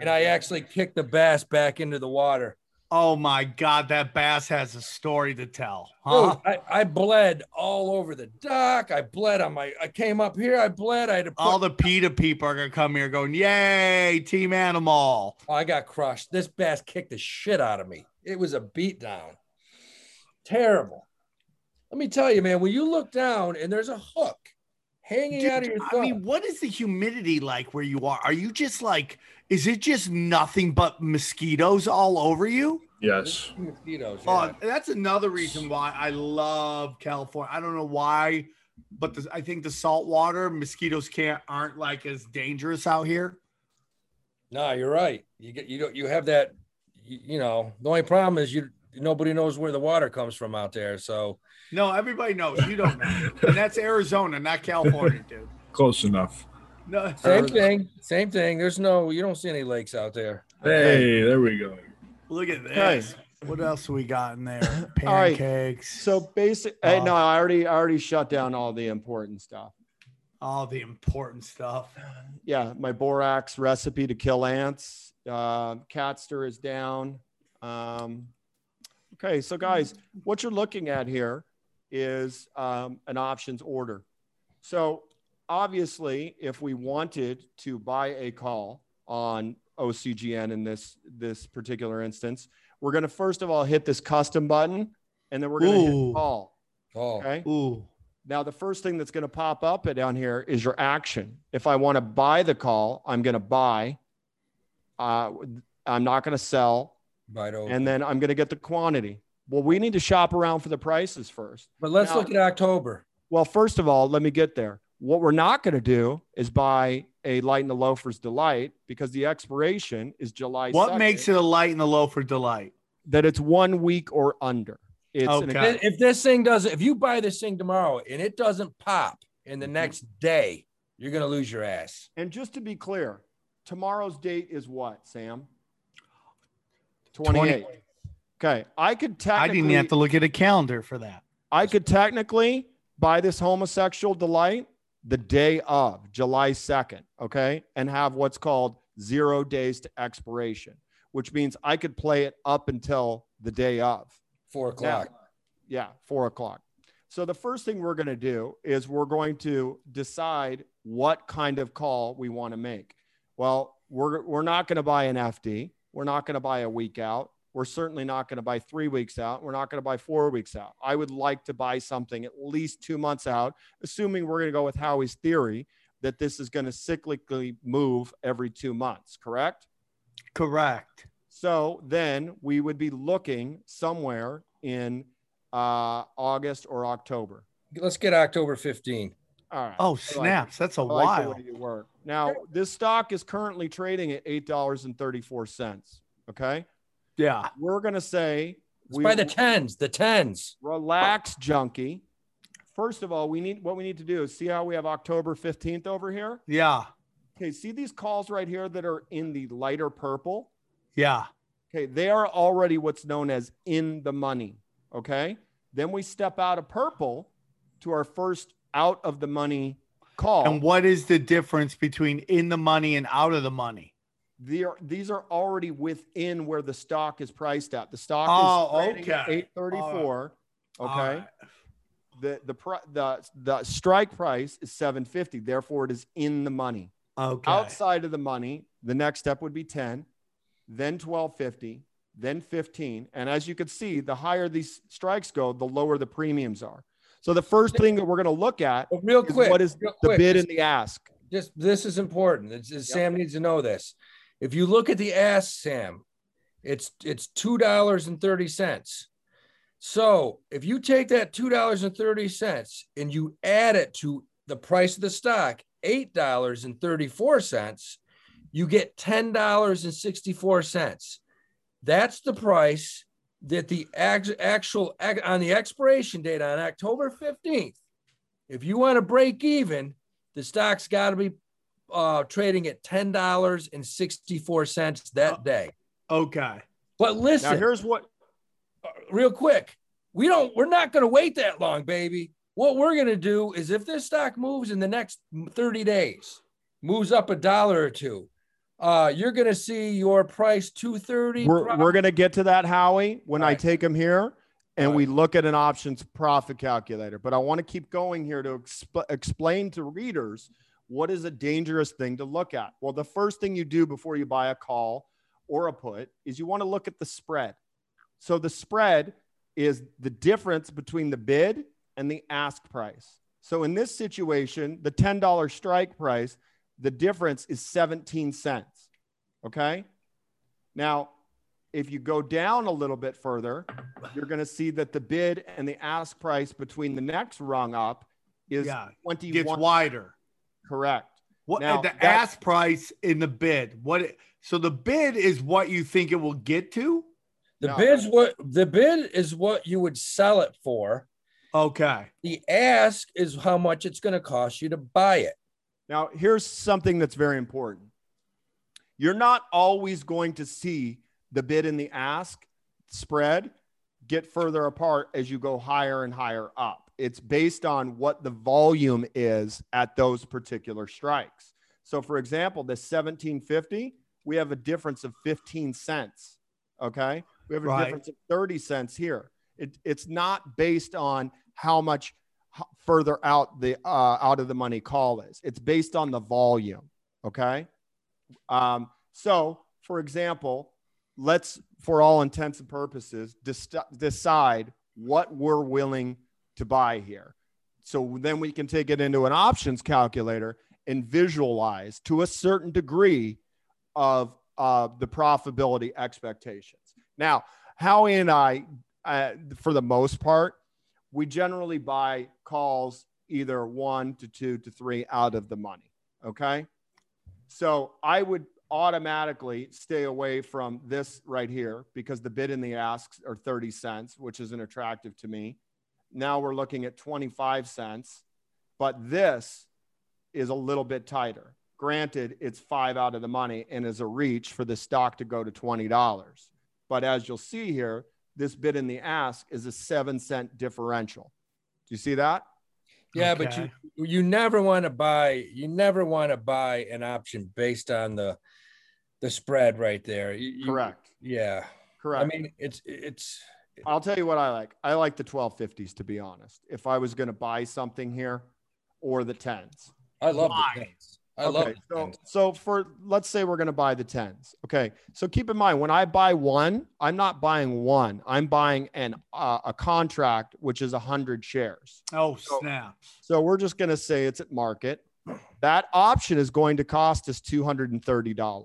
and I actually kicked the bass back into the water. Oh my God, that bass has a story to tell, huh? Dude, I, I bled all over the dock. I bled on my. I came up here. I bled. I had to. Put, All the PETA people are gonna come here going, "Yay, Team Animal!" Oh, I got crushed. This bass kicked the shit out of me. It was a beatdown. Terrible. Let me tell you, man. When you look down and there's a hook hanging Dude, out of your I mean, what is the humidity like where you are? Are you just like, is it just nothing but mosquitoes all over you? Yes. mosquitoes. Oh, yeah. that's another reason why I love California. I don't know why, but the, I think the saltwater mosquitoes can't aren't like as dangerous out here. No, you're right. You get you don't you have that. You, you know, the only problem is you nobody knows where the water comes from out there. So No, everybody knows you don't know, and that's Arizona, not California, dude. Close enough. No, same thing. Same thing. There's no. You don't see any lakes out there. Hey, there we go. look at Okay. this. What else we got in there? All right. Pancakes. So basic. hey, no, I already I already shut down all the important stuff. all the important stuff. Yeah, my borax recipe to kill ants. Uh, Catster is down. Um, okay, so guys, what you're looking at here is um, an options order. So obviously, if we wanted to buy a call on OCGN in this this particular instance, we're going to first of all hit this custom button, and then we're going to hit call. Oh, Okay. Ooh. Now, the first thing that's going to pop up down here is your action. If I want to buy the call, I'm going to buy. Uh, I'm not going to sell, right over. and then I'm going to get the quantity. Well, we need to shop around for the prices first. but let's now- look at October. Well, first of all, let me get there. What we're not going to do is buy a light in the loafer's delight because the expiration is July. What 2nd, makes it a light and the Loafer delight? that it's one week or under? It's an Okay. If this thing doesn't, if you buy this thing tomorrow and it doesn't pop in Mm-hmm. the next day, you're gonna lose your ass. And just to be clear, tomorrow's date is what, Sam? 20 28. Okay. I could technically. I didn't have to look at a calendar for that. I could technically buy this homosexual delight the day of July 2nd, okay? And have what's called 0 days to expiration, which means I could play it up until the day of. Four o'clock. Yeah, four o'clock. So the first thing we're going to do is we're going to decide what kind of call we want to make. Well, we're we're not going to buy an FD. We're not going to buy a week out. We're certainly not going to buy three weeks out. We're not going to buy four weeks out. I would like to buy something at least two months out, assuming we're going to go with Howie's theory that this is going to cyclically move every two months. Correct? Correct. So then we would be looking somewhere in uh, August or October. Let's get October 15. All right. Oh, snaps. That's a I like while. way you work. Now, this stock is currently trading at eight dollars and thirty-four cents. Okay, Yeah. we're gonna say Let's buy the tens, the tens. relax, junkie. First of all, we need what we need to do is see how we have October fifteenth over here. Yeah. Okay, see these calls right here that are in the lighter purple. Yeah. Okay, they are already what's known as in the money. Okay, then we step out of purple to our first out of the money call. And what is the difference between in the money and out of the money? They are, these are already within where the stock is priced at. The stock Oh, is okay. 834. All Okay. right. The the the the strike price is 750. Therefore, it is in the money. Okay. Outside of the money, the next step would be 10, then 1250, then 15. And as you can see, the higher these strikes go, the lower the premiums are. So the first thing that we're going to look at But real is quick, what is the quick, bid and the ask. Just this is important. It's, it's- Sam needs to know this. If you look at the ask, Sam, it's it's two dollars and thirty cents. So if you take that two dollars and thirty cents and you add it to the price of the stock, eight dollars and thirty four cents, you get ten dollars and sixty four cents. That's the price that the actual on the expiration date on October fifteenth. If you want to break even, the stock's got to be uh, trading at ten dollars and sixty four cents that day. Okay. But listen, Now listen, here's what uh, real quick, we don't. We're not going to wait that long, baby. What we're going to do is, if this stock moves in the next thirty days, moves up a dollar or two, uh, you're going to see your price two thirty. we're, we're going to get to that, Howie, when I Right. take him here and Right. we look at an options profit calculator. But I want to keep going here to exp- explain to readers what is a dangerous thing to look at. Well, the first thing you do before you buy a call or a put is you want to look at the spread. So the spread is the difference between the bid and the ask price. So in this situation, the $10 strike price, the difference is 17 cents. Okay. Now, if you go down a little bit further, you're going to see that the bid and the ask price between the next rung up is Yeah. 21. Gets wider. Correct. What Now, the that- ask price in the bid? What? So the bid is what you think it will get to? the No. bid's what the bid is what you would sell it for. Okay. The ask is how much it's going to cost you to buy it. Now, here's something that's very important. You're not always going to see the bid and the ask spread get further apart as you go higher and higher up. It's based on what the volume is at those particular strikes. So, for example, the 1750, we have a difference of 15 cents. Okay. We have a Right. difference of 30 cents here. It, it's not based on how much further out the uh, out of the money call is. It's based on the volume. Okay. Um, so, for example, let's, for all intents and purposes, dis- decide what we're willing to buy here. So then we can take it into an options calculator and visualize to a certain degree of uh, the profitability expectations. Now, Howie and I, uh, for the most part, we generally buy calls either one to two to three out of the money. Okay. So I would automatically stay away from this right here because the bid and the asks are 30 cents, which isn't attractive to me. Now we're looking at 25 cents, but this is a little bit tighter. Granted, it's five out of the money and is a reach for the stock to go to $20. But as you'll see here, this bid and the ask is a seven cent differential. Do you see that? Yeah, but you you never want to buy you never want to buy an option based on the the spread right there. You- you- Correct. Yeah. Correct. I mean, it's it's I'll tell you what I like. I like the 1250s to be honest. If I was going to buy something here or the 10s. I love Why? the tens. I love okay, the so, tens. so for let's say we're going to buy the 10s. Okay. So keep in mind when I buy one, I'm not buying one. I'm buying an uh, a contract which is 100 shares. Oh, So- snap. So we're just going to say it's at market. That option is going to cost us $230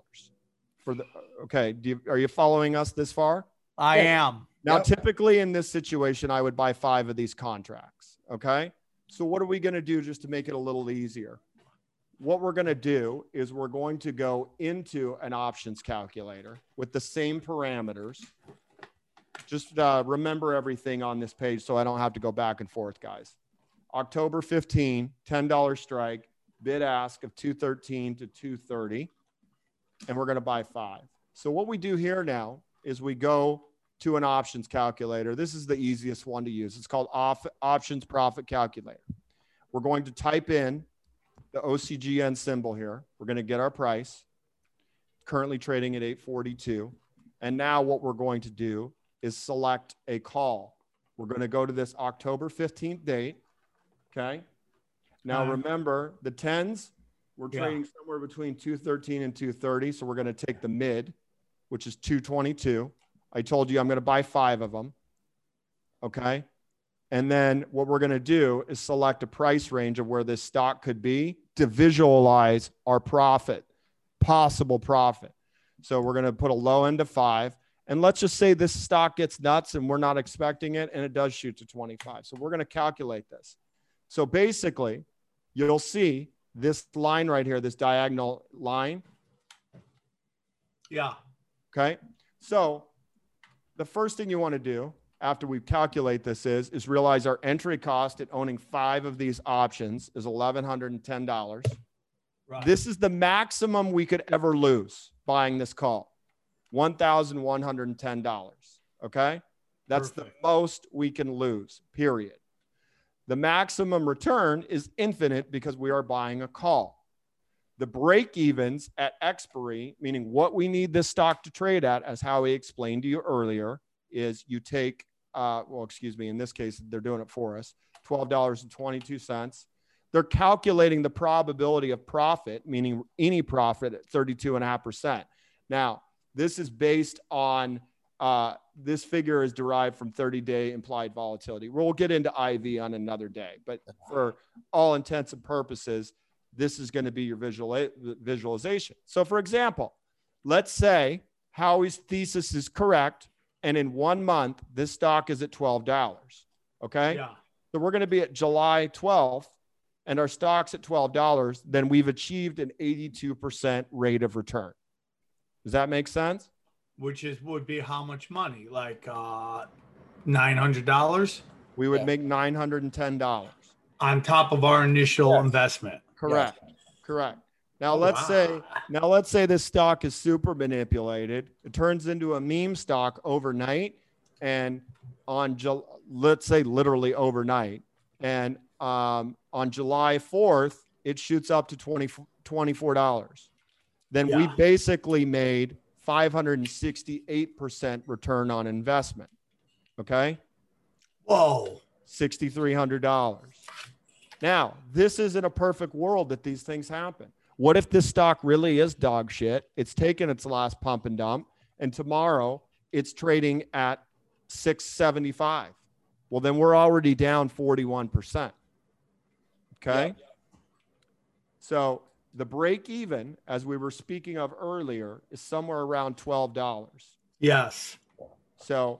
for the Okay, do you, are you following us this far? I am. Now, Yep. typically in this situation, I would buy five of these contracts. Okay. So, what are we going to do just to make it a little easier? What we're going to do is we're going to go into an options calculator with the same parameters. Just uh, remember everything on this page so I don't have to go back and forth, guys. October 15, $10 strike, bid ask of 213 to 230. And we're going to buy five. So, what we do here now is we go to an options calculator. This is the easiest one to use. It's called off, options profit calculator. We're going to type in the OCGN symbol here. We're going to get our price, currently trading at 842. And now what we're going to do is select a call. We're going to go to this October 15th date. Okay. Now Uh-huh. remember the tens, we're Yeah. trading somewhere between 213 and 230. So we're going to take the mid, which is 222. I told you I'm going to buy five of them. Okay. And then what we're going to do is select a price range of where this stock could be to visualize our profit, possible profit. So we're going to put a low end of five. And let's just say this stock gets nuts and we're not expecting it and it does shoot to 25. So we're going to calculate this. So basically, you'll see this line right here, this diagonal line. Yeah. Okay. So the first thing you want to do after we calculate this is, is realize our entry cost at owning five of these options is $1,110. Right. This is the maximum we could ever lose buying this call. $1,110. Okay. That's Perfect. the most we can lose, period. The maximum return is infinite because we are buying a call. The break evens at expiry, meaning what we need this stock to trade at, as Howie explained to you earlier, is you take, uh, well, excuse me, in this case, they're doing it for us $12.22. They're calculating the probability of profit, meaning any profit at 32.5%. Now, this is based on uh, this figure is derived from 30 day implied volatility. We'll get into IV on another day, but for all intents and purposes, this is going to be your visual visualization. So, for example, let's say Howie's thesis is correct, and in one month, this stock is at $12. Okay. Yeah. So we're going to be at July 12th and our stock's at $12, then we've achieved an 82% rate of return. Does that make sense? Which is would be how much money? Like uh nine hundred dollars We would Yeah. make $910. on top of our initial Yes. investment. Correct. Correct. Now Oh, let's wow. say now let's say this stock is super manipulated. It turns into a meme stock overnight and on let's say literally overnight and um, on July 4th it shoots up to 20 $24. Then we basically made 568% return on investment. Okay? Whoa. $6,300. Now, this isn't a perfect world that these things happen. What if this stock really is dog shit? It's taken its last pump and dump, and tomorrow it's trading at 675. Well, then we're already down 41%. Okay. So the break even, as we were speaking of earlier, is somewhere around $12. Yes. So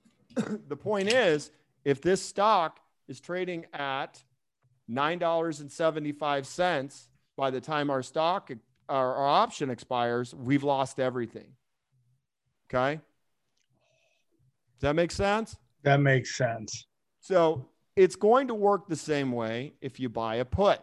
the point is, if this stock is trading at $9.75 by the time our stock our, our option expires, we've lost everything. Okay. Does that make sense? That makes sense. So it's going to work the same way if you buy a put.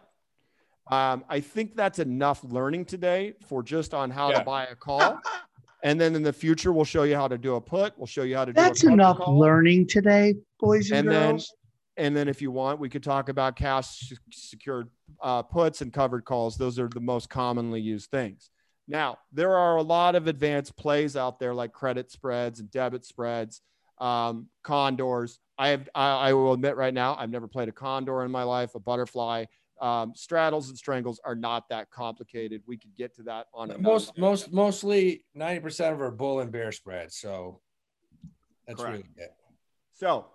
Um, I think that's enough learning today for just on how Yeah. to buy a call. and then in the future, we'll show you how to do a put. We'll show you how to do That's a enough call. learning today, boys and, And then- girls. And then if you want, we could talk about cash secured uh, puts and covered calls. Those are the most commonly used things. Now, there are a lot of advanced plays out there like credit spreads and debit spreads, um, condors. I have, I, I will admit right now, I've never played a condor in my life, a butterfly. Um, straddles and strangles are not that complicated. We could get to that on Most most mostly 90% of our bull and bear spreads. So that's Correct. really it. So,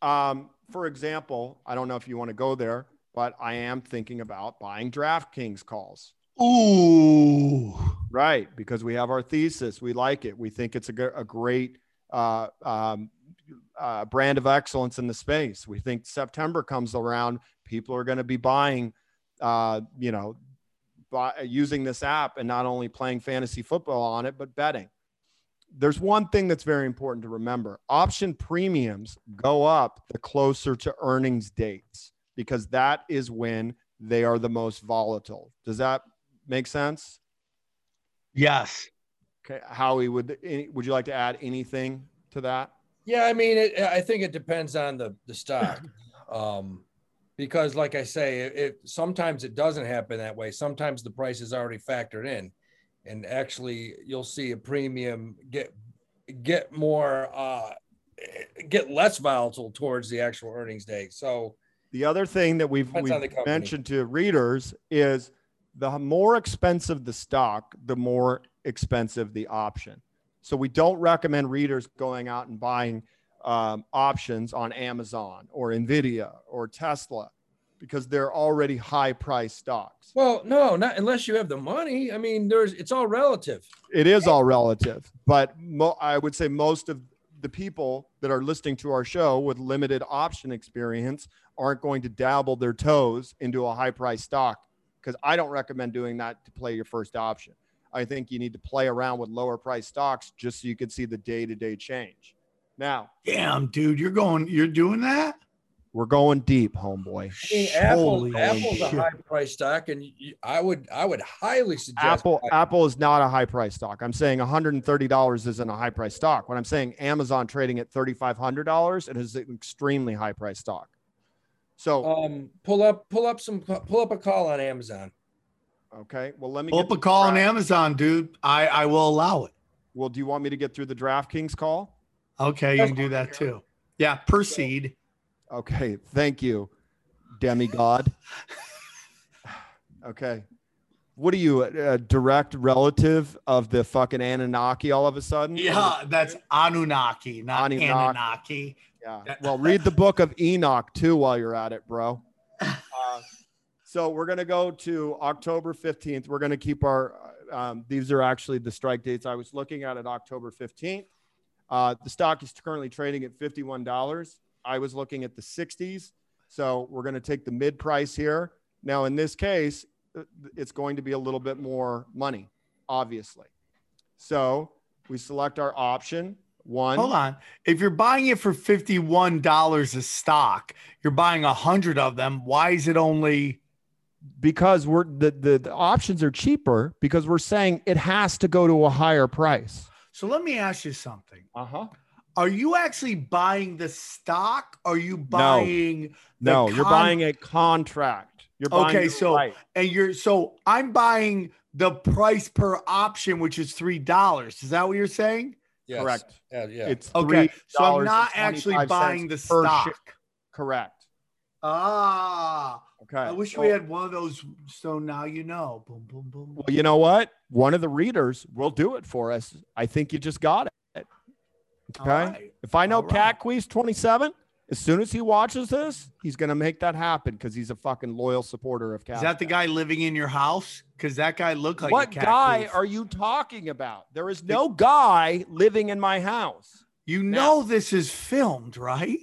um, for example, I don't know if you want to go there, but I am thinking about buying DraftKings calls. Ooh. Right, because we have our thesis. We like it. We think it's a great uh, um, uh, brand of excellence in the space. We think September comes around, people are going to be buying, uh, you know, buy, using this app and not only playing fantasy football on it, but betting. There's one thing that's very important to remember option premiums go up the closer to earnings dates because that is when they are the most volatile. Does that make sense? Yes. Okay, Howie, would would you like to add anything to that? Yeah, I mean, it, I think it depends on the the stock, um, because like I say, it, it sometimes it doesn't happen that way. Sometimes the price is already factored in, and actually you'll see a premium get get more uh, get less volatile towards the actual earnings day. So The other thing that we've, we've mentioned to readers is the more expensive the stock, the more expensive the option. So we don't recommend readers going out and buying um, options on Amazon or Nvidia or Tesla because they're already high price stocks. well, no, not unless you have the money. I mean, there's it's all relative. It is all relative, but mo- I would say most of the people that are listening to our show with limited option experience aren't going to dabble their toes into a high price stock because I don't recommend doing that to play your first option. I think you need to play around with lower price stocks just so you can see the day to day change. Now, Damn, dude, you're going, you're doing that? We're going deep, homeboy. I mean, Apple, Holy Apple's a high price stock, and you, I would I would highly suggest Apple buying- Apple is not a high price stock. I'm saying $130 isn't a high price stock. When I'm saying Amazon trading at $3,500, it is an extremely high price stock. So, um pull up pull up some pull up a call on Amazon. okay. Well, let me Pull get up a call on Amazon, dude. I, I will allow it. Well, do you want me to get through the DraftKings call? Okay, you can do that too. Yeah, proceed. Okay. Thank you, demigod. okay. What are you, a, direct relative of the fucking Anunnaki all of a sudden? Yeah, that's Anunnaki, not Anunnaki. Anunnaki. Yeah. Well, read the book of Enoch too while you're at it, bro. Uh, so we're gonna go to October 15th. We're gonna keep our. Um, these are actually the strike dates I was looking at at October 15th. Uh, the stock is currently trading at $51. I was looking at the 60s. So we're going to take the mid price here. Now, in this case, it's going to be a little bit more money, obviously. So we select our option one. Hold on. If you're buying it for $51 a stock, you're buying a hundred of them. Why is it only because we're the, the the options are cheaper because we're saying it has to go to a higher price. so let me ask you something. Uh-huh. Are you actually buying the stock? Are you buying the No, you're buying a contract. You're buying Okay, so- right. and you're so I'm buying the price per option, which is three dollars. Is that what you're saying? Yes. correct. Yeah, yeah. It's Okay, so I'm not actually buying the stock. share. Correct. Ah, Okay. I wish So- we had one of those. So now you know. Boom, boom, boom. Well, you know what? One of the readers will do it for us. I think you just got it. Okay. right. If I know All right. Cat Queez 27, as soon as he watches this, he's going to make that happen because he's a fucking loyal supporter of Cat. Is that the guy living in your house? Because that guy looked like what guy are you talking about? There is no guy living in my house. you Now- know this is filmed, right?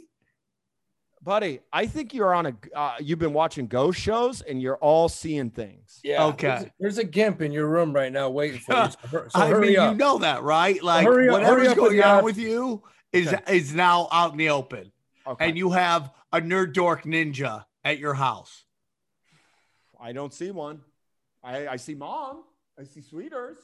Buddy, I think you're on a. Uh, you've been watching ghost shows and you're all seeing things. Yeah. Okay. There's, there's a gimp in your room right now waiting for you. So, hur- so I hurry mean, up. you know that, right? Like hurry up- whatever's hurry up going on with you is Okay. is now out in the open, Okay. and you have a nerd dork ninja at your house. I don't see one. I, I see mom. I see Sweet Earth.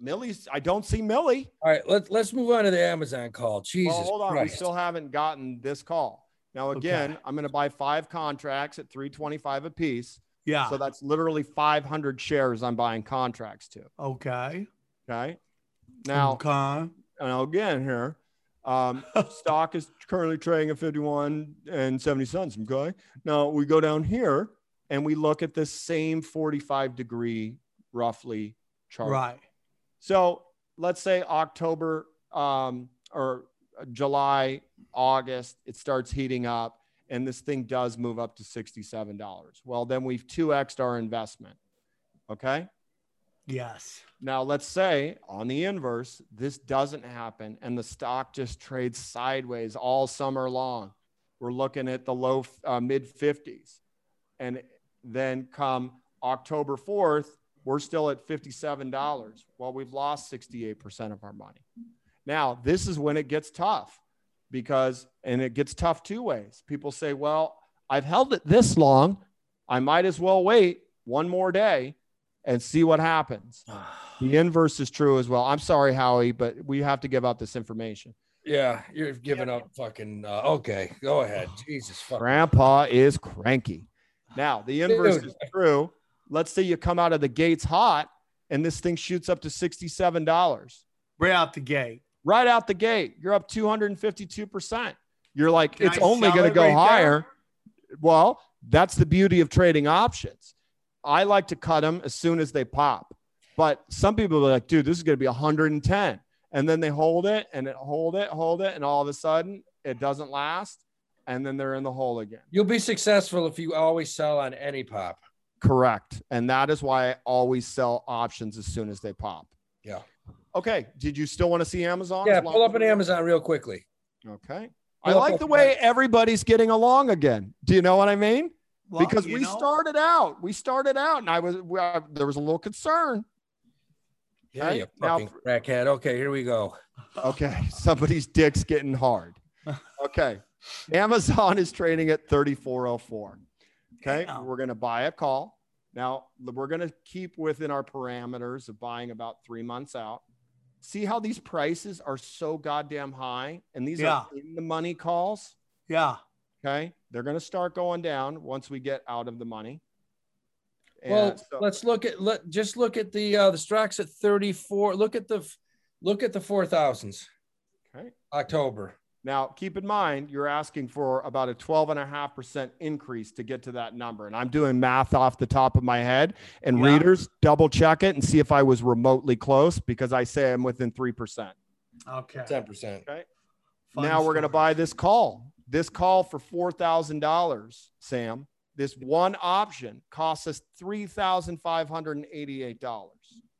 Millie's. I don't see Millie. All right, let's let's move on to the Amazon call. Jesus well, hold on. Christ. We still haven't gotten this call. Now, again, Okay. I'm going to buy five contracts at 325 a piece. Yeah. So that's literally 500 shares I'm buying contracts to. okay. Okay. Now, okay. now again here, um, stock is currently trading at 51 and 70 cents. Okay. Now we go down here and we look at this same 45 degree roughly chart. Right. So let's say October um, or July, August, it starts heating up and this thing does move up to $67. Well, then we've 2xed our investment. Okay. Yes. Now, let's say on the inverse, this doesn't happen and the stock just trades sideways all summer long. We're looking at the low uh, mid 50s. And then come October 4th, we're still at $57. Well, we've lost 68% of our money. Now, this is when it gets tough because, and it gets tough two ways. People say, well, I've held it this long. I might as well wait one more day and see what happens. The inverse is true as well. I'm sorry, Howie, but we have to give out this information. Yeah, you're giving up fucking. Uh, okay, go ahead. Jesus fuck. Grandpa is cranky. Now, the inverse Dude. is true. Let's say you come out of the gates hot and this thing shoots up to $67. Right out the gate. Right out the gate, you're up 252%. You're like, Can it's I only going to go right there? higher. Well, that's the beauty of trading options. I like to cut them as soon as they pop. But some people are like, dude, this is going to be 110. And then they hold it and it hold it, hold it. And all of a sudden it doesn't last. And then they're in the hole again. You'll be successful if you always sell on any pop. Correct. And that is why I always sell options as soon as they pop. Yeah. Okay. Did you still want to see Amazon? Yeah, pull up an Amazon real quickly. Okay. Pull I like the way everybody's getting along again. Do you know what I mean? Well, because we know, started out, we started out, and I was we, uh, there was a little concern. Yeah, Okay, you now- crackhead. Okay, here we go. Okay, somebody's dick's getting hard. Okay, Amazon is trading at 3404. Okay, Damn. we're gonna buy a call. Now we're gonna keep within our parameters of buying about three months out. See how these prices are so goddamn high, and these are in the money calls. Yeah. Okay, they're gonna start going down once we get out of the money. And Well, so- let's look at let just look at the uh the stocks at 34. Look at the look at the four thousands. Okay. October. Now, keep in mind, you're asking for about a 12.5% increase to get to that number. And I'm doing math off the top of my head. And Yeah. readers, double check it and see if I was remotely close because I say I'm within 3%. Okay. 10%. Fun now we're going to buy this call. This call for $4,000, Sam. This one option costs us $3,588.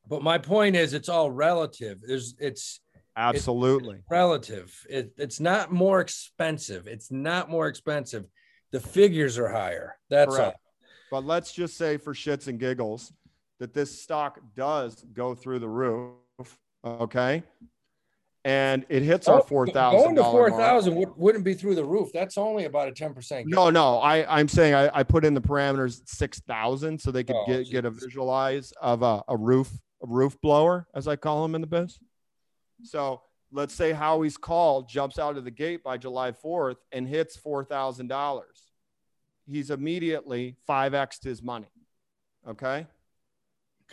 But my point is it's all relative. There's it's Absolutely. relative. It, it's not more expensive. It's not more expensive. The figures are higher. That's Correct. all. But let's just say for shits and giggles that this stock does go through the roof. Okay. And it hits our oh, four thousand. Going to 4,000 would, wouldn't be through the roof. That's only about a 10%. No, no. I, I'm saying I, I put in the parameters six thousand so they could Oh, get, get a visualize of a, a roof, a roof blower, as I call them in the biz. So let's say Howie's call jumps out of the gate by July 4th and hits four thousand dollars. He's immediately 5X'd his money. Okay.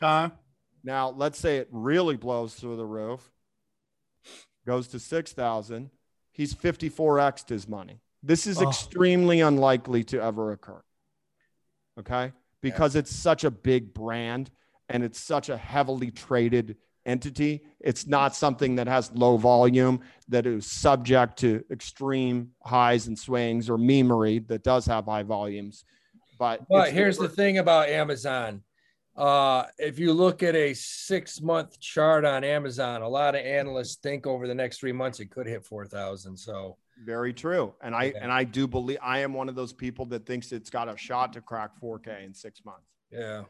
Okay. Now, let's say it really blows through the roof, goes to 6,000. He's 54x'd his money. This is Oh. extremely unlikely to ever occur. Okay. Because it's such a big brand and it's such a heavily traded entity. It's not something that has low volume, that is subject to extreme highs and swings or memery that does have high volumes. But, But here's the thing about Amazon. Uh, if you look at a six month chart on Amazon, a lot of analysts think over the next three months it could hit 4,000. So, Very true. And I Yeah. and I do believe I am one of those people that thinks it's got a shot to crack 4K in six months. yeah.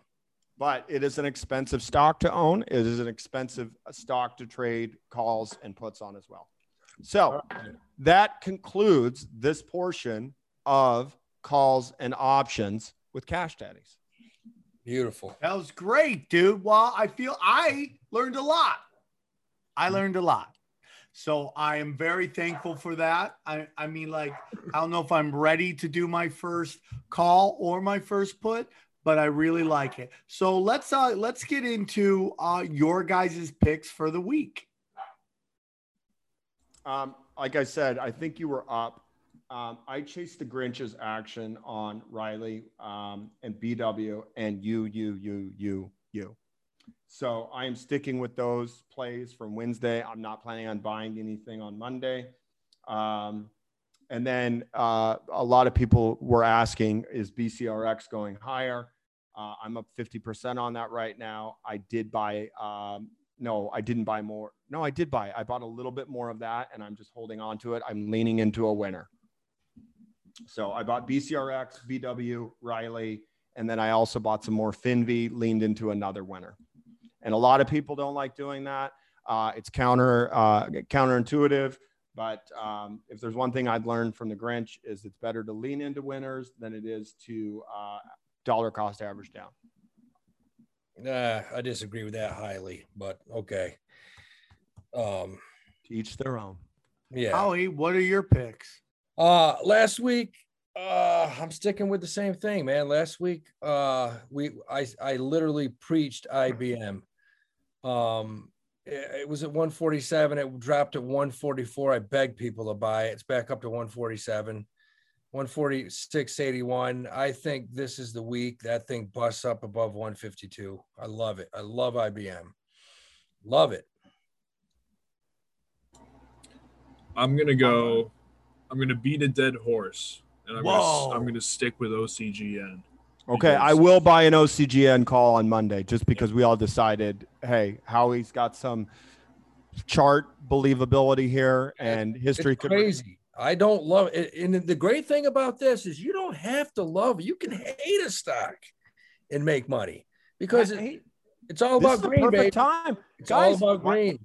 But it is an expensive stock to own. It is an expensive stock to trade calls and puts on as well. So that concludes this portion of calls and options with cash daddies. Beautiful. That was great, dude. Well, I feel I learned a lot. I hmm. learned a lot. So I am very thankful for that. I, I mean, like, I don't know if I'm ready to do my first call or my first put, but I really like it. So let's uh let's get into uh your guys' picks for the week. Um, like I said, I think you were up. Um, I chased the Grinch's action on Riley um, and BW and you, you, you, you, you. So I am sticking with those plays from Wednesday. I'm not planning on buying anything on Monday. Um, and then uh, a lot of people were asking, is BCRX going higher? Uh, I'm up 50% on that right now. I did buy um, no, I didn't buy more. No, I did buy. I bought a little bit more of that and I'm just holding on to it. I'm leaning into a winner. So I bought BCRX, BW, Riley, and then I also bought some more Finvi, leaned into another winner. And a lot of people don't like doing that. Uh, it's counter uh, counterintuitive, but um, if there's one thing I'd learned from the Grinch is it's better to lean into winners than it is to uh, dollar cost average down. Nah, I disagree with that highly, but okay. Um, To each their own. yeah. Howie, what are your picks? Uh last week, uh I'm sticking with the same thing, man. Last week, uh we I I literally preached IBM. Um it, it was at 147, it dropped at 144. I begged people to buy it. It's back up to 147. 146.81. I think this is the week that thing busts up above 152. I love it. I love IBM. Love it. I'm gonna go. I'm gonna beat a dead horse, and I'm gonna I'm gonna stick with OCGN. Okay, I will buy an OCGN call on Monday just because we all decided, hey, Howie's got some chart believability here and history It's could crazy. I don't love it. And the great thing about this is you don't have to love. You can hate a stock and make money because it, it's all this about green, perfect baby. time. It's Guys, all about green.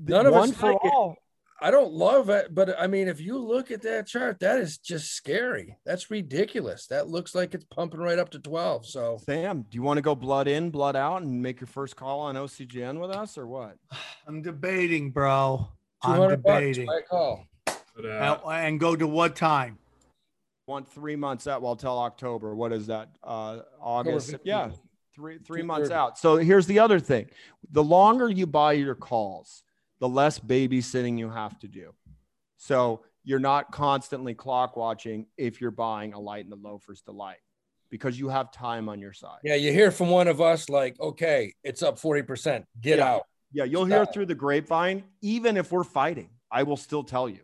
None of us for like it. all. I don't love it, but I mean, if you look at that chart, that is just scary. That's ridiculous. That looks like it's pumping right up to 12. So Sam, do you want to go blood in, blood out, and make your first call on OCGN with us, or what? I'm debating, bro. I'm 200 bucks, debating. my call. But, uh, And, and go to what time? Want three months out? Well, till October. What is that? Uh, August? 15th. Yeah, three three months out. So here's the other thing: the longer you buy your calls, the less babysitting you have to do. So you're not constantly clock watching if you're buying a light in the loafers delight because you have time on your side. Yeah, you hear from one of us like, okay, it's up 40%. Get Yeah. out. Yeah, you'll hear through the grapevine, even if we're fighting, I will still tell you.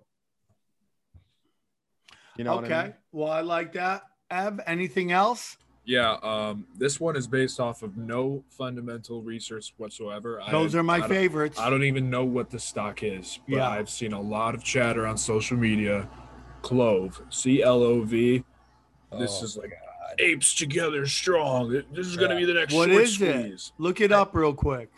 You know okay. what I mean? Well, I like that. Ev, anything else? Yeah, um, this one is based off of no fundamental research whatsoever. Those I, are my I favorites. I don't even know what the stock is, but Yeah. I've seen a lot of chatter on social media. Clove, C L O V. This Oh, is like apes together strong. This is going to be the next What short is it? Look it up real quick.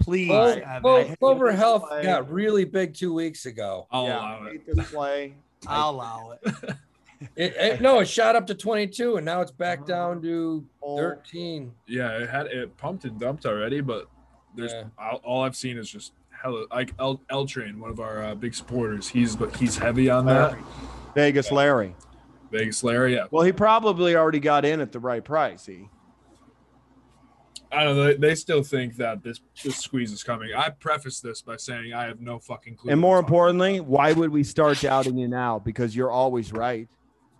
Please. Clover, Evan. Clover- Clover Health play. got really big two weeks ago. I'll yeah, allow it. this play. I'll allow it. It, it- no, it shot up to 22 and now it's back down to Oh. 13. Yeah, it had it pumped and dumped already, but there's Yeah. all, all I've seen is just hella like L, L Train, one of our uh, big supporters. He's but he's heavy on that. Vegas Larry. Vegas Larry, yeah. Well, he probably already got in at the right price. He. I don't know. They, they still think that this this squeeze is coming. I preface this by saying I have no fucking clue. And more importantly, why would we start doubting you now? Because you're always right.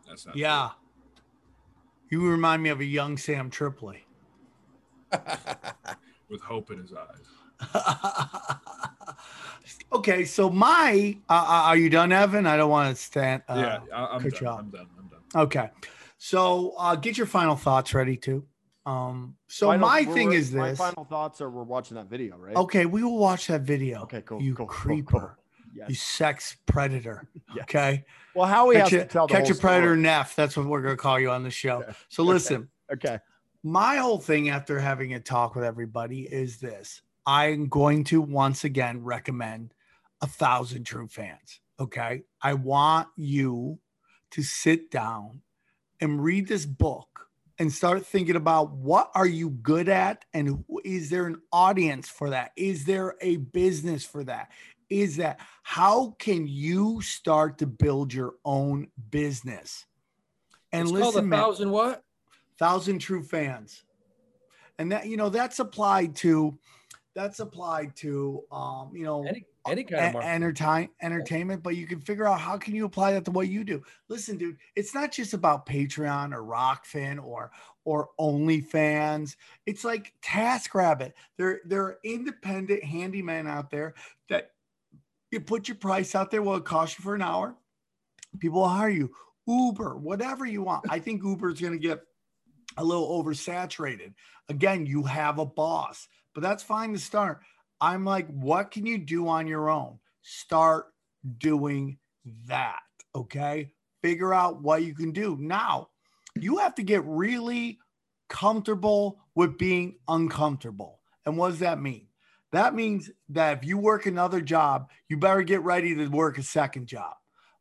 About. That's not Yeah. You remind me of a young Sam Tripoli. true. with hope in his eyes. okay, so my uh, uh, are you done, Evan? I don't want to stand. Uh, yeah, I, I'm, done. I'm done. I'm done. Okay, so uh, get your final thoughts ready too. Um, so Final- my thing we're- is My this. final thoughts are we're watching that video, right? Okay, we will watch that video. Okay, cool, You cool, cool, creeper. cool. Yes. You sex predator. Yes. Okay. Well, Howie has Catch to a, tell the catch a predator story. Neff. That's what we're gonna call you on the show. Okay. So listen, Okay. my whole thing after having a talk with everybody is this i'm going to once again recommend a thousand true fans okay i want you to sit down and read this book and start thinking about what are you good at and is there an audience for that is there a business for that is that how can you start to build your own business? And it's listen called a man, thousand what? thousand true fans. And that you know that's applied to that's applied to um you know Any any kind of e- entertain entertainment but you can figure out how can you apply that to what you do. Listen dude it's not just about patreon or Rokfin or or onlyfans. It's like Task taskrabbit. There there are independent handyman out there that you put your price out there what it costs you for an hour. People will hire you. Uber whatever you want. I think uber is going to get a little oversaturated. Again you have a boss but that's fine to start. I'm like what can you do on your own? Start doing that okay? Figure out what you can do. Now you have to get really comfortable with being uncomfortable. And what does that mean that means that if you work another job you better get ready to work a second job.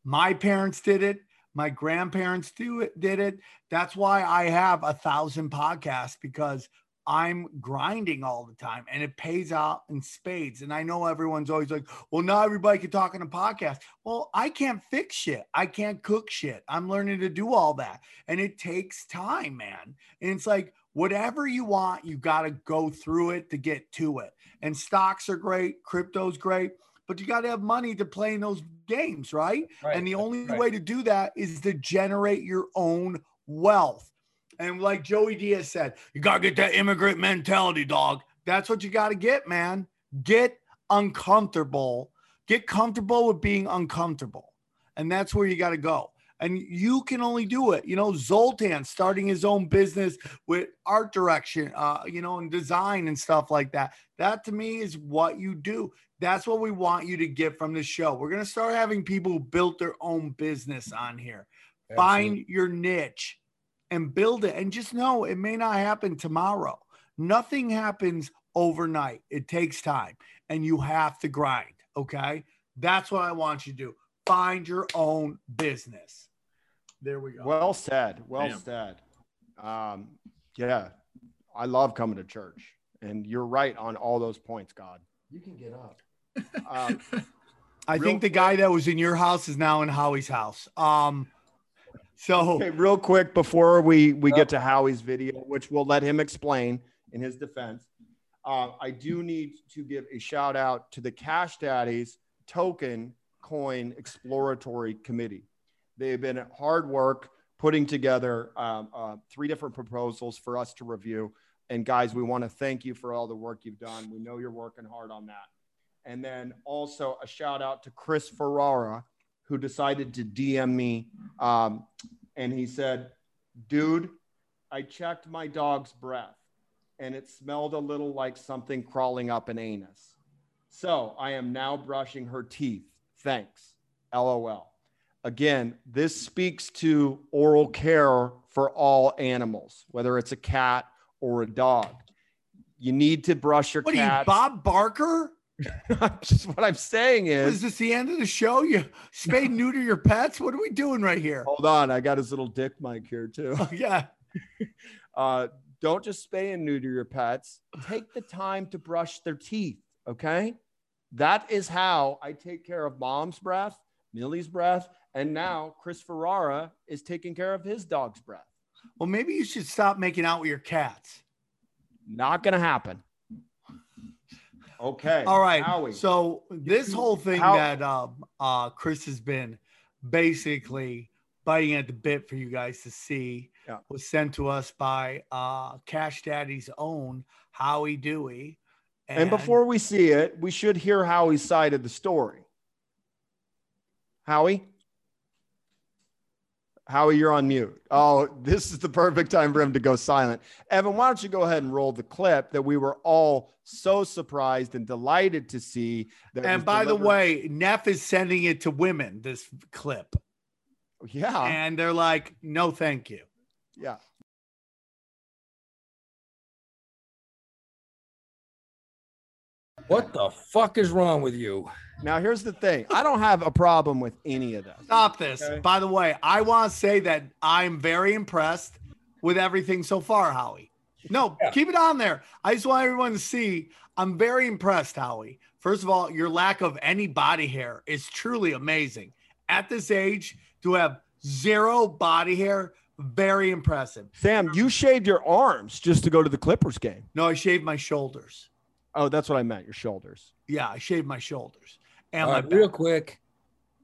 My parents did it. My grandparents do it did it. That's why i have a thousand podcasts because i'm grinding all the time and it pays out in spades. And i know everyone's always like well now everybody can talk on a podcast. Well i can't fix shit. I can't cook shit. I'm learning to do all that. And it takes time man. And it's like whatever you want you got to go through it to get to it and stocks are great crypto's great but you got to have money to play in those games right Right, and the only right. way to do that is to generate your own wealth. And like Joey Diaz said, you got to get that immigrant mentality, dog. That's what you got to get, man. Get uncomfortable. Get comfortable with being uncomfortable. And that's where you got to go. And you can only do it. You know, Zoltan starting his own business with art direction, uh, you know, and design and stuff like that. That to me is what you do. That's what we want you to get from the show. We're going to start having people who built their own business on here. Find your niche and build it. And just know it may not happen tomorrow. Nothing happens overnight. It takes time and you have to grind. Okay. That's what I want you to do. Find your own business. There we go. Well said. Well Damn. said. Um, yeah, I love coming to church, and you're right on all those points, God. You can get up. Um, I real think the guy that was in your house is now in Howie's house. Um, so okay, real quick before we we get to Howie's video, which we'll let him explain in his defense. Uh, I do need to give a shout out to the Cash Daddies Token Coin Exploratory Committee. They've been at hard work putting together um, uh, three different proposals for us to review. And guys, we want to thank you for all the work you've done. We know you're working hard on that. And then also a shout out to Chris Ferrara, who decided to DM me. Um, and he said, Dude, I checked my dog's breath and it smelled a little like something crawling up an anus. So I am now brushing her teeth. Thanks. LOL. Again, this speaks to oral care for all animals, whether it's a cat or a dog. You need to brush your cat. what are you. Bob Barker? Just what I'm saying Is is, this the end of the show? You spay and neuter your pets? What are we doing right here? hold on, I got his little dick mic here too. Oh, yeah. Uh, don't just spay and neuter your pets. Take the time to brush their teeth. Okay. That is how I take care of mom's breath, Millie's breath, and now Chris Ferrara is taking care of his dog's breath. Well, maybe you should stop making out with your cats. Not gonna happen. Okay. All right. Howie. So this whole thing How- that um, uh, Chris has been basically biting at the bit for you guys to see Yeah. was sent to us by uh, Cash Daddy's own Howie Dewey. And before we see it, we should hear Howie's side of the story. Howie? Howie, you're on mute. Oh, this is the perfect time for him to go silent. Evan, why don't you go ahead and roll the clip that we were all so surprised and delighted to see. That and by the way, Neff is sending it to women. This clip, yeah, and they're like, "No, thank you." yeah. What the fuck is wrong with you? Now, here's the thing I don't have a problem with any of this. Stop this. Okay. By the way, I want to say that I'm very impressed with everything so far, Howie. No, Yeah. keep it on there. I just want everyone to see I'm very impressed, Howie. First of all, your lack of any body hair is truly amazing. At this age, to have zero body hair, very impressive. Sam, you shaved your arms just to go to the Clippers game. No, I shaved my shoulders. Oh, that's what I meant, your shoulders. Yeah, I shaved my shoulders and All my right, back. real quick.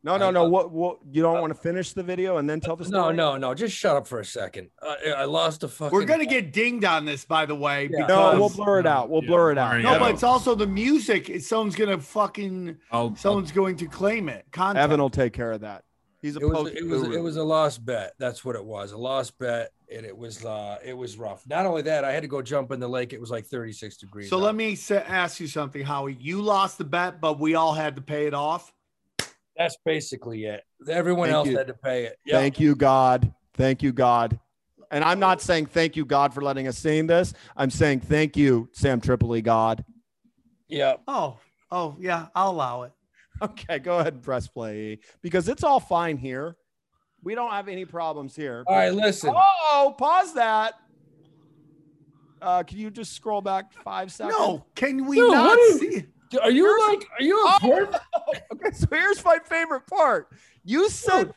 No, no, no. What, what, you don't want to finish the video and then tell the No, story? no, no. Just shut up for a second. Uh, I lost a fucking. We're gonna get dinged on this, by the way. Yeah. No, we'll blur it out. We'll Yeah, blur it out. No, but it's also the music. Someone's gonna fucking. I'll, Someone's going to claim it. Content. Evan will take care of that. He's a It was, post it was guru. it was a lost bet. That's what it was. A lost bet, and it was uh it was rough. Not only that, I had to go jump in the lake. It was like 36 degrees. So out. let me sa- ask you something, Howie. You lost the bet, but we all had to pay it off. That's basically it. Everyone Thank else you. had to pay it. Yeah. Thank you, God. Thank you, God. And I'm not saying thank you, God, for letting us sing this. I'm saying thank you, Sam Tripoli, God. Yeah. Oh, oh yeah, I'll allow it. Okay, go ahead and press play because it's all fine here. We don't have any problems here. All right, listen. Oh, pause that. Uh, can you just scroll back five seconds? No, can we No, not what are you- see? Are you like are you Oh, important? okay, so here's my favorite part. You sent this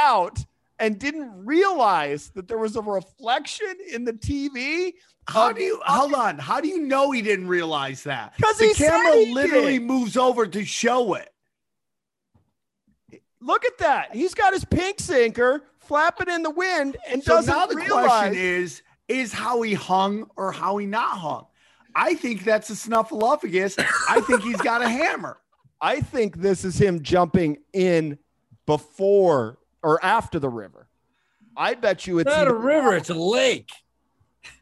out and didn't realize that there was a reflection in the TV. How do you hold on? How do you know he didn't realize that? Because the he said camera he literally did. moves over to show it. Look at that. He's got his pink sinker flapping in the wind and So doesn't now the realize. question is: Is how he hung or how he not hung? I think that's a snuffleupagus. I think he's got a hammer. I think this is him jumping in before or after the river. I bet you It's it's not a river, it's a lake.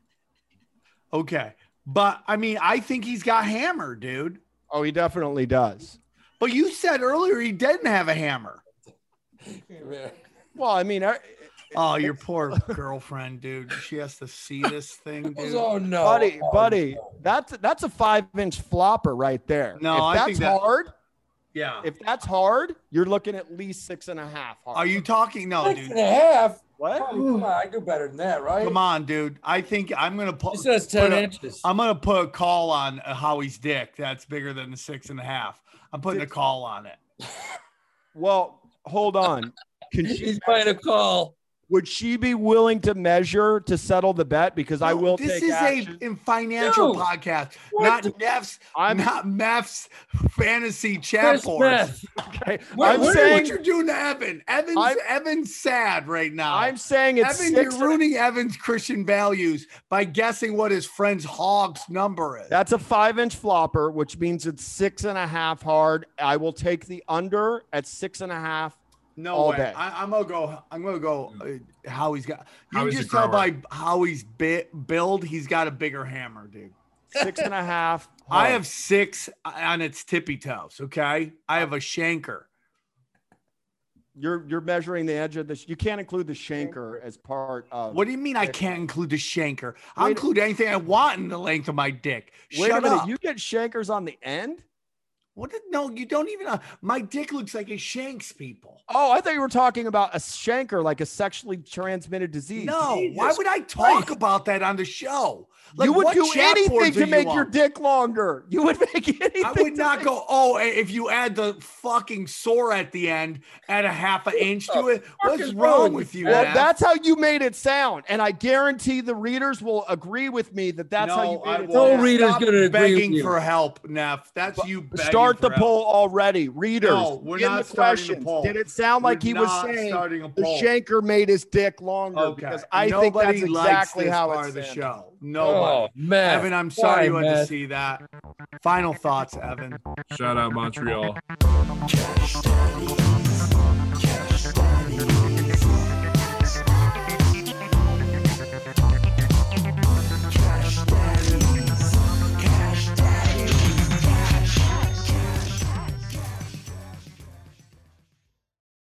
Okay, but I mean, I think he's got hammer, dude. Oh, he definitely does. But you said earlier he didn't have a hammer. Well, I mean, I, Oh, your poor girlfriend, dude. She has to see this thing, dude. Oh no, buddy, Oh, buddy, no. that's that's a five inch flopper right there. No, if I that's think that- hard, Yeah. if that's hard, you're looking at least six and a half. Hard. Are you talking? No, Six dude. and a half. what? Oh, come on, I do better than that, right? Come on, dude. I think I'm gonna put. He says 10 put a- inches. I'm gonna put a call on uh, Howie's dick. That's bigger than the six and a half. I'm putting a call on it. Well, hold on. Can she, He's buying a call. Would she be willing to measure to settle the bet? Because I will This take is action. a in financial Dude, podcast, not the- Neff's, I'm not Meff's fantasy chat Chris boards. Okay. What, I'm what, saying what you're doing to Evan? Evan's I'm- Evan's sad right now. I'm saying it's Evan, you're and a- ruining Evan's Christian values by guessing what his friend's hog's number is. That's a five inch flopper, which means it's six and a half hard. I will take the under at six and a half. No all way. day. I, I'm gonna go. I'm gonna go. Uh, how he's got. You Howie's can just tell by how he's bit build. He's got a bigger hammer, dude. Six and a half. I have six on its tippy toes. Okay, I have a shanker. You're you're measuring the edge of this. You can't include the shanker as part of. What do you mean I can't include the shanker? I'll Wait- include anything I want in the length of my dick. Wait Shut a minute. up. You get shankers on the end. What? did- No, you don't even. Uh, my dick looks like it shanks people. Oh, I thought you were talking about a shanker, like a sexually transmitted disease. No, why would I talk Christ. about that on the show? you would what do chat anything boards to are make you your on? dick longer. You would make anything. I would to not make- go. Oh, if you add the fucking sore at the end, add a half an inch to it. What's wrong wrong with you? Well, Matt? that's how you made it sound, and I guarantee the readers will agree with me that that's how you No, I made it No sound. reader's Stop gonna agree with begging you. for help, Neff. That's you. begging Start the poll already, readers. No, we're in not the starting the poll. Did it sound like We're he was saying starting the shanker made his dick longer? Okay. Because I Nobody think that's exactly this how part it's the show. No, Oh, man. Evan, I'm sorry you Why, had to see that. Final thoughts, Evan. Shout out Montreal. Cash Daddy.